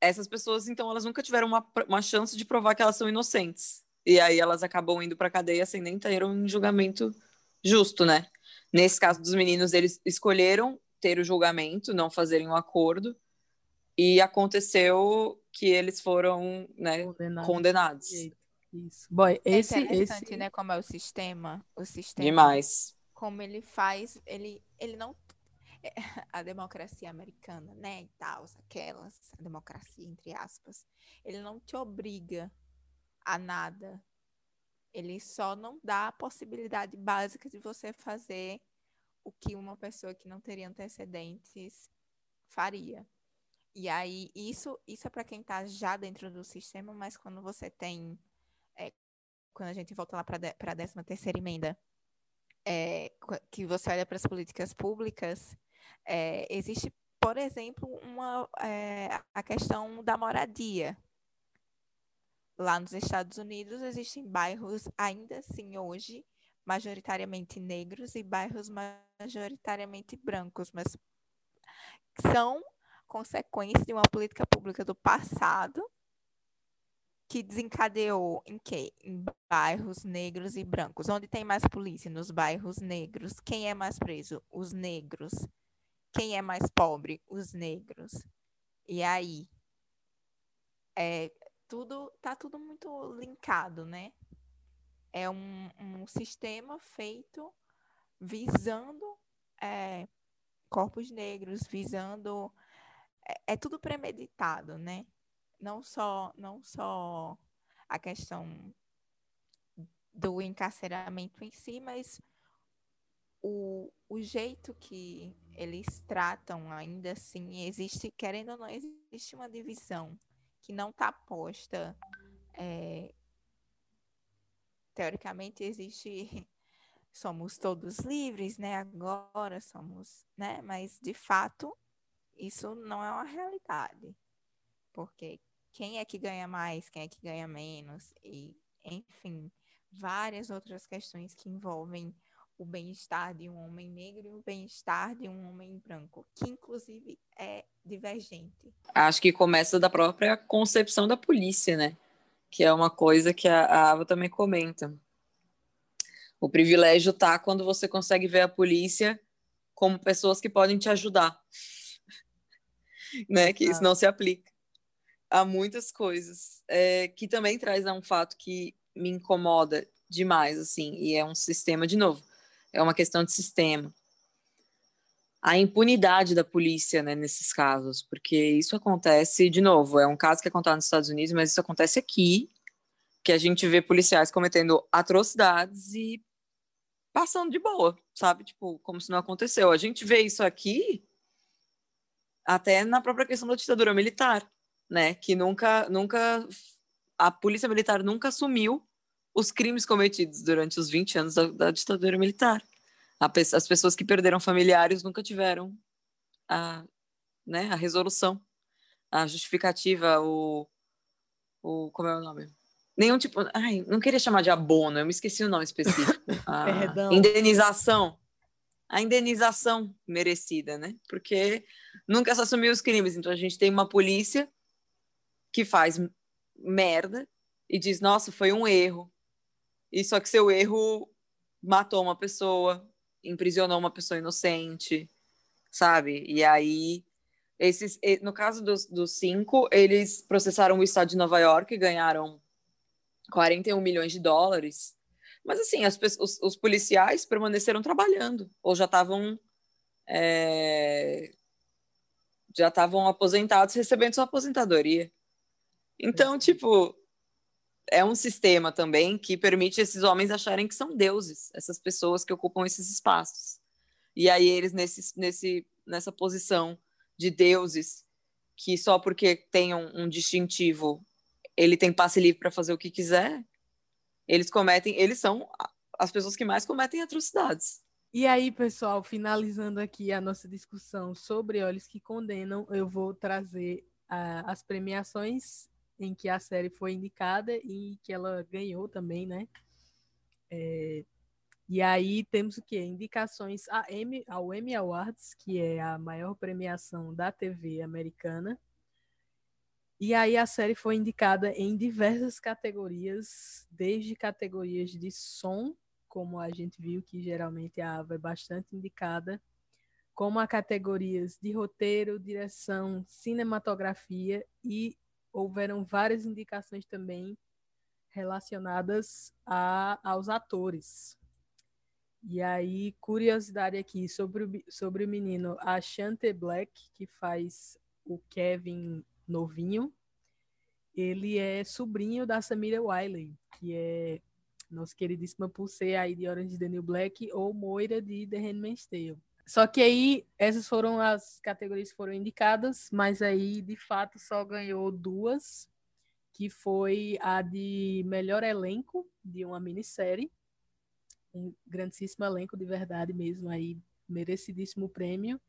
essas pessoas, então, elas nunca tiveram uma, uma chance de provar que elas são inocentes. E aí elas acabam indo para cadeia sem nem ter um julgamento justo, né? Nesse caso dos meninos, eles escolheram ter o julgamento, não fazerem um acordo, e aconteceu que eles foram né, condenados. condenados. Isso. Boy, é esse, interessante, esse... né, como é o sistema, o sistema. Demais. Como ele faz, ele, ele não a democracia americana, né, e tal, aquelas, a democracia entre aspas, ele não te obriga a nada. Ele só não dá a possibilidade básica de você fazer o que uma pessoa que não teria antecedentes faria. E aí, isso, isso é para quem está já dentro do sistema, mas quando você tem. É, quando a gente volta lá para a 13 terceira emenda, é, que você olha para as políticas públicas, é, existe por exemplo, uma, é, a questão da moradia. Lá nos Estados Unidos existem bairros, ainda assim hoje, majoritariamente negros e bairros majoritariamente brancos, mas são consequência de uma política pública do passado que desencadeou em quê? Em bairros negros e brancos. Onde tem mais polícia? Nos bairros negros. Quem é mais preso? Os negros. Quem é mais pobre? Os negros. E aí? É, tudo, tá tudo muito linkado, né? É um, um sistema feito visando é, corpos negros, visando. É, é tudo premeditado, né? não só, não só a questão do encarceramento em si, mas o, o jeito que eles tratam ainda assim, existe, querendo ou não, existe uma divisão que não está posta. É, teoricamente existe somos todos livres, né? Agora somos, né? Mas de fato isso não é uma realidade, porque quem é que ganha mais, quem é que ganha menos, e, enfim, várias outras questões que envolvem o bem-estar de um homem negro e o bem-estar de um homem branco, que inclusive é divergente. Acho que começa da própria concepção da polícia, né? Que é uma coisa que a Ava também comenta. O privilégio tá quando você consegue ver a polícia como pessoas que podem te ajudar, né? Que isso não se aplica a muitas coisas, é, que também traz um fato que me incomoda demais, assim, e é um sistema, de novo, é uma questão de sistema. A impunidade da polícia, né, nesses casos, porque isso acontece, de novo, é um caso que acontece nos Estados Unidos, mas isso acontece aqui, que a gente vê policiais cometendo atrocidades e passando de boa, sabe? Tipo, como se não aconteceu. A gente vê isso aqui até na própria questão da ditadura militar né? Que nunca, nunca a polícia militar nunca assumiu os crimes cometidos durante os 20 anos da, da ditadura militar. As pessoas que perderam familiares nunca tiveram a, né, a resolução, a justificativa, o, o como é o nome? Nenhum tipo, ai, não queria chamar de abono, eu me esqueci o nome específico. A indenização. A indenização merecida, né? Porque nunca se assumiu os crimes. Então a gente tem uma polícia que faz merda e diz: Nossa, foi um erro. E só que seu erro matou uma pessoa, imprisionou uma pessoa inocente, sabe? E aí, esses, no caso dos, dos cinco, eles processaram o estado de Nova York e ganharam 41 milhões de dólares. Mas assim, as, os, os policiais permaneceram trabalhando, ou já estavam. É, já estavam aposentados recebendo sua aposentadoria. Então, tipo, é um sistema também que permite esses homens acharem que são deuses, essas pessoas que ocupam esses espaços. E aí eles nesse, nesse, nessa posição de deuses, que só porque tem um, um distintivo, ele tem passe livre para fazer o que quiser, eles cometem, eles são as pessoas que mais cometem atrocidades. E aí, pessoal, finalizando aqui a nossa discussão sobre Olhos que Condenam, eu vou trazer uh, as premiações em que a série foi indicada e que ela ganhou também, né? É, e aí temos o que? Indicações a Emmy, ao Emmy Awards, que é a maior premiação da TV americana. E aí a série foi indicada em diversas categorias, desde categorias de som, como a gente viu que geralmente a Ava é bastante indicada, como a categorias de roteiro, direção, cinematografia e houveram várias indicações também relacionadas a, aos atores. E aí, curiosidade aqui sobre o, sobre o menino Ashante Black, que faz o Kevin novinho. Ele é sobrinho da Samira Wiley, que é nossa queridíssima Pulseira aí de Orange New Black ou Moira de The Handmaid's Tale. Só que aí, essas foram as categorias que foram indicadas, mas aí, de fato, só ganhou duas, que foi a de melhor elenco de uma minissérie, um grandíssimo elenco de verdade mesmo, aí, merecidíssimo prêmio,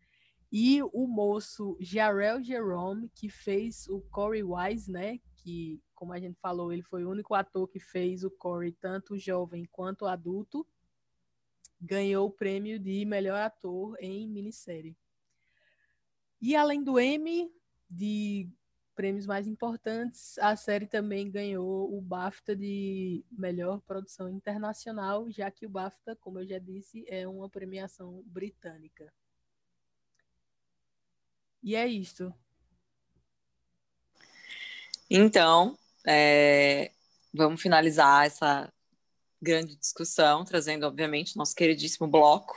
E o moço Jarrell Jerome, que fez o Corey Wise, né? Que, como a gente falou, ele foi o único ator que fez o Corey tanto jovem quanto adulto, ganhou o prêmio de melhor ator em minissérie. E além do Emmy de prêmios mais importantes, a série também ganhou o BAFTA de melhor produção internacional, já que o BAFTA, como eu já disse, é uma premiação britânica. E é isto. Então, é, vamos finalizar essa grande discussão, trazendo, obviamente, nosso queridíssimo bloco,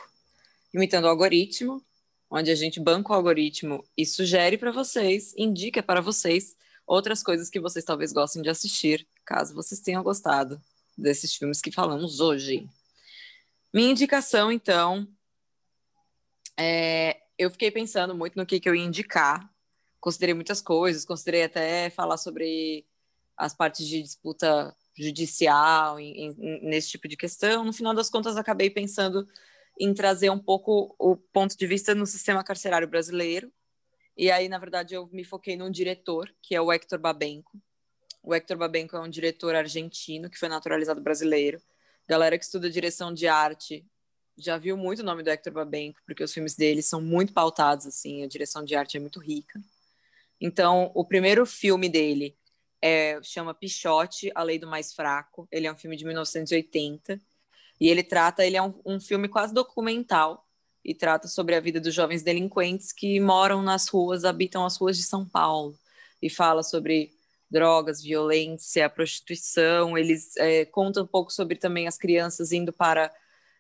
imitando o algoritmo, onde a gente banca o algoritmo e sugere para vocês, indica para vocês outras coisas que vocês talvez gostem de assistir, caso vocês tenham gostado desses filmes que falamos hoje. Minha indicação, então, é, eu fiquei pensando muito no que, que eu ia indicar. Considerei muitas coisas, considerei até falar sobre as partes de disputa judicial, em, em, nesse tipo de questão. No final das contas, acabei pensando em trazer um pouco o ponto de vista no sistema carcerário brasileiro. E aí, na verdade, eu me foquei num diretor, que é o Hector Babenco. O Hector Babenco é um diretor argentino que foi naturalizado brasileiro. Galera que estuda direção de arte já viu muito o nome do Hector Babenco, porque os filmes dele são muito pautados, assim, a direção de arte é muito rica. Então, o primeiro filme dele é, chama Pichote, A Lei do Mais Fraco. Ele é um filme de 1980 e ele trata, ele é um, um filme quase documental e trata sobre a vida dos jovens delinquentes que moram nas ruas, habitam as ruas de São Paulo e fala sobre drogas, violência, prostituição. Eles é, contam um pouco sobre também as crianças indo para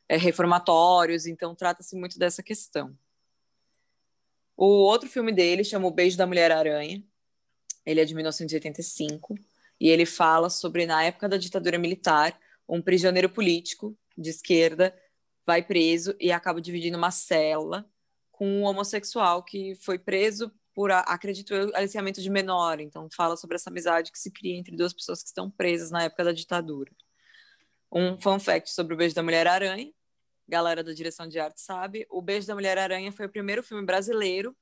é, reformatórios, então trata-se muito dessa questão. O outro filme dele chama O Beijo da Mulher-Aranha. Ele é de 1985 e ele fala sobre, na época da ditadura militar, um prisioneiro político de esquerda vai preso e acaba dividindo uma cela com um homossexual que foi preso por, acredito eu, aliciamento de menor. Então, fala sobre essa amizade que se cria entre duas pessoas que estão presas na época da ditadura. Um fun fact sobre o Beijo da Mulher-Aranha galera da direção de arte sabe, O Beijo da Mulher-Aranha foi o primeiro filme brasileiro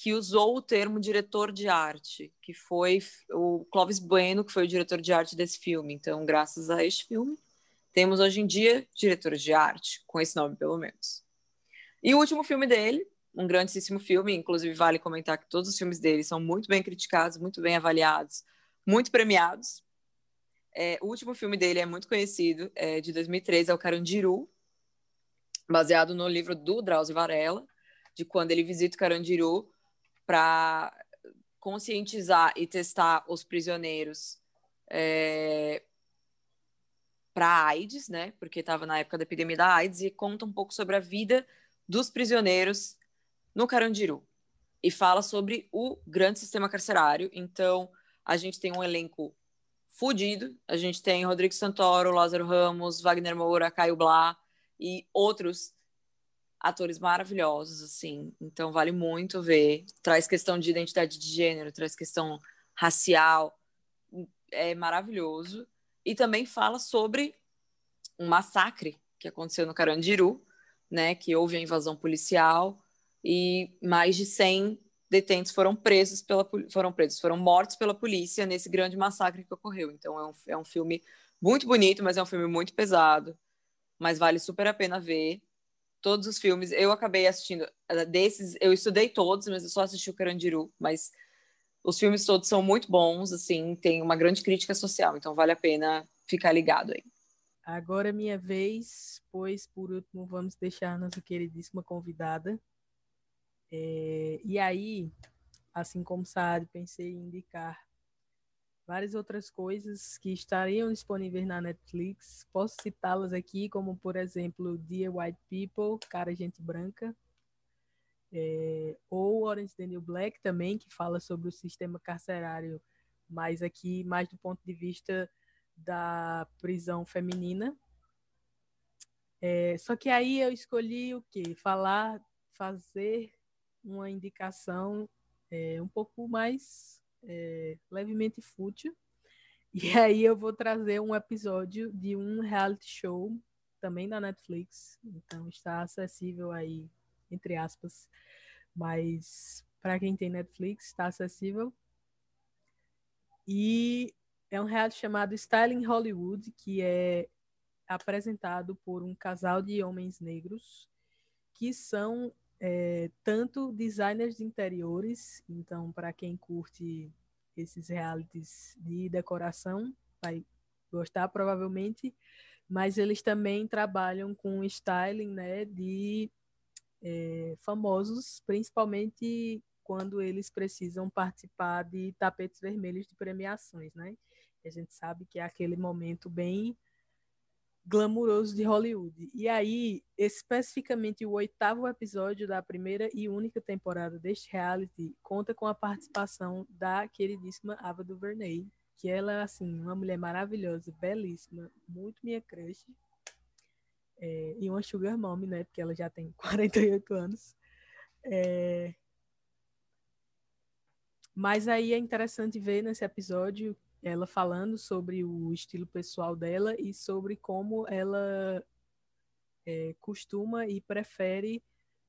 que usou o termo diretor de arte, que foi o Clóvis Bueno, que foi o diretor de arte desse filme. Então, graças a este filme, temos hoje em dia diretores de arte, com esse nome pelo menos. E o último filme dele, um grandíssimo filme, inclusive vale comentar que todos os filmes dele são muito bem criticados, muito bem avaliados, muito premiados. É, o último filme dele é muito conhecido, é de 2003, é o Carandiru, baseado no livro do Drauzio Varela, de quando ele visita o Carandiru para conscientizar e testar os prisioneiros é, para AIDS, né? Porque estava na época da epidemia da AIDS e conta um pouco sobre a vida dos prisioneiros no Carandiru e fala sobre o grande sistema carcerário. Então, a gente tem um elenco fudido. A gente tem Rodrigo Santoro, Lázaro Ramos, Wagner Moura, Caio Blá, e outros atores maravilhosos, assim. Então vale muito ver. Traz questão de identidade de gênero, traz questão racial, é maravilhoso. E também fala sobre um massacre que aconteceu no Carandiru, né, que houve a invasão policial e mais de 100 detentos foram presos pela foram presos, foram mortos pela polícia nesse grande massacre que ocorreu. Então é um, é um filme muito bonito, mas é um filme muito pesado mas vale super a pena ver todos os filmes. Eu acabei assistindo eh, desses, eu estudei todos, mas eu só assisti o Carandiru, mas os filmes todos são muito bons, assim, tem uma grande crítica social, então vale a pena ficar ligado aí. Agora é minha vez, pois por último vamos deixar nossa queridíssima convidada. É, e aí, assim como Saad, pensei em indicar várias outras coisas que estariam disponíveis na Netflix. Posso citá-las aqui, como por exemplo Dear White People, Cara Gente Branca, é, ou Orange the New Black também, que fala sobre o sistema carcerário, mas aqui mais do ponto de vista da prisão feminina. É, só que aí eu escolhi o quê? Falar, fazer uma indicação é, um pouco mais é, levemente fútil. E aí eu vou trazer um episódio de um reality show também da Netflix. Então está acessível aí, entre aspas, mas para quem tem Netflix está acessível. E é um reality chamado Styling Hollywood, que é apresentado por um casal de homens negros que são é, tanto designers de interiores, então para quem curte esses realities de decoração vai gostar provavelmente, mas eles também trabalham com styling, né, de é, famosos, principalmente quando eles precisam participar de tapetes vermelhos de premiações, né? A gente sabe que é aquele momento bem glamuroso de Hollywood. E aí, especificamente o oitavo episódio da primeira e única temporada deste reality conta com a participação da queridíssima Ava DuVernay, que ela é, assim, uma mulher maravilhosa, belíssima, muito minha crush. É, e uma sugar mom, né? Porque ela já tem 48 anos. É... Mas aí é interessante ver nesse episódio ela falando sobre o estilo pessoal dela e sobre como ela é, costuma e prefere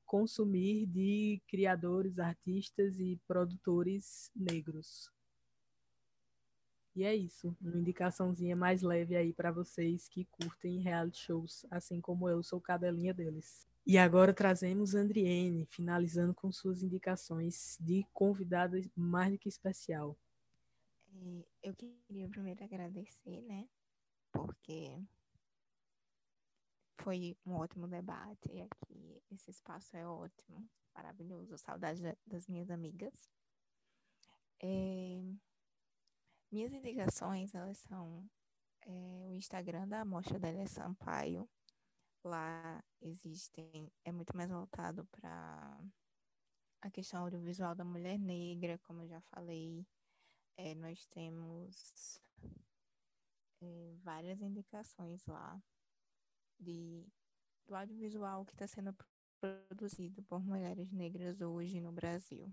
consumir de criadores, artistas e produtores negros. E é isso, uma indicaçãozinha mais leve aí para vocês que curtem reality shows, assim como eu sou cadelinha deles. E agora trazemos Andriene, finalizando com suas indicações de convidada mais do que especial. Eu queria primeiro agradecer, né? Porque foi um ótimo debate e aqui esse espaço é ótimo, maravilhoso. Saudade das minhas amigas. É, minhas indicações, elas são é, o Instagram da Mostra Délia Sampaio. Lá existem, é muito mais voltado para a questão audiovisual da mulher negra, como eu já falei. É, nós temos é, várias indicações lá de, do audiovisual que está sendo produzido por mulheres negras hoje no Brasil.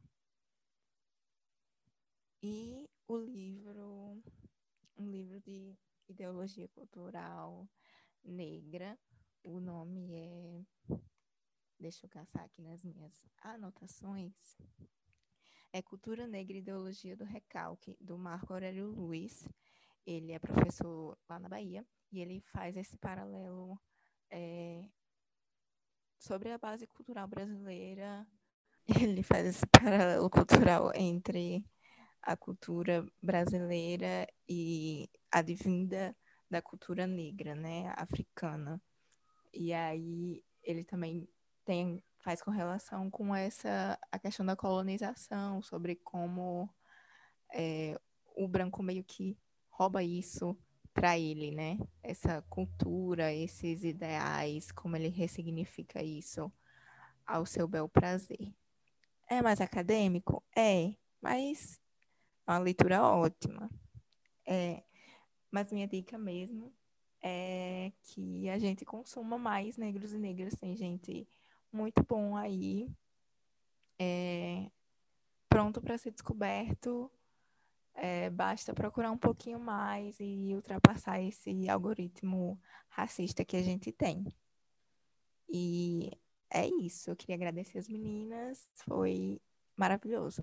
E o livro, um livro de ideologia cultural negra. O nome é. Deixa eu caçar aqui nas minhas anotações. É Cultura Negra e Ideologia do Recalque, do Marco Aurélio Luiz. Ele é professor lá na Bahia e ele faz esse paralelo é, sobre a base cultural brasileira. Ele faz esse paralelo cultural entre a cultura brasileira e advinda da cultura negra, né, africana. E aí ele também tem faz correlação com essa a questão da colonização, sobre como é, o branco meio que rouba isso para ele, né? Essa cultura, esses ideais, como ele ressignifica isso ao seu bel prazer. É mais acadêmico? É, mas uma leitura ótima. É, mas minha dica mesmo é que a gente consuma mais negros e negras. Tem gente muito bom aí, é, pronto para ser descoberto. É, basta procurar um pouquinho mais e ultrapassar esse algoritmo racista que a gente tem. E é isso. Eu queria agradecer as meninas. Foi maravilhoso.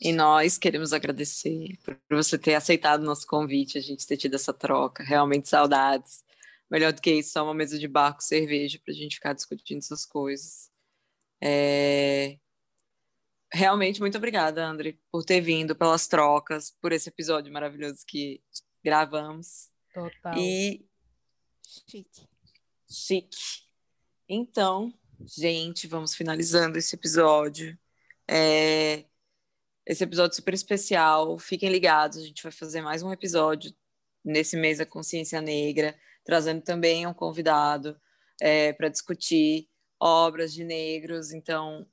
E nós queremos agradecer por você ter aceitado o nosso convite, a gente ter tido essa troca. Realmente saudades. Melhor do que isso, só uma mesa de barco, cerveja, para a gente ficar discutindo essas coisas. É... Realmente, muito obrigada, André, por ter vindo, pelas trocas, por esse episódio maravilhoso que gravamos. Total. E. Chique. Chique. Então, gente, vamos finalizando esse episódio. É esse episódio super especial. Fiquem ligados, a gente vai fazer mais um episódio nesse mês da consciência negra, trazendo também um convidado é, para discutir obras de negros. Então,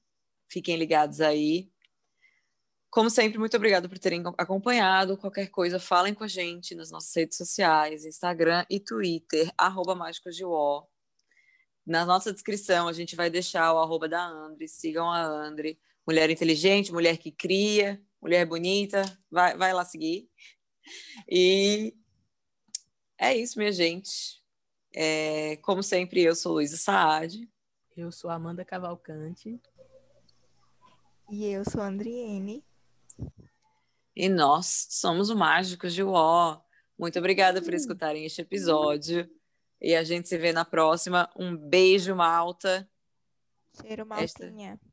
fiquem ligados aí. Como sempre, muito obrigada por terem acompanhado. Qualquer coisa, falem com a gente nas nossas redes sociais, Instagram e Twitter, arroba Mágicos de War. Na nossa descrição, a gente vai deixar o arroba da Andre. Sigam a Andre mulher inteligente, mulher que cria, mulher bonita, vai, vai lá seguir. E é isso, minha gente. É, como sempre, eu sou Luísa Saad. Eu sou Amanda Cavalcante. E eu sou a Andriene. E nós somos o Mágicos de Uó. Muito obrigada por escutarem este episódio. E a gente se vê na próxima. Um beijo, Malta. Cheiro maltinha. Esta...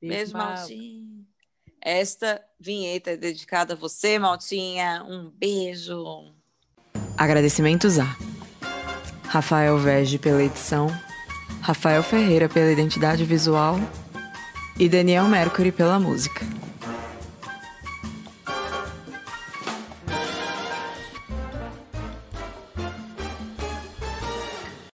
Beijo, Maltinha. Esta vinheta é dedicada a você, Maltinha. Um beijo. Agradecimentos a Rafael Vege pela edição, Rafael Ferreira pela identidade visual e Daniel Mercury pela música.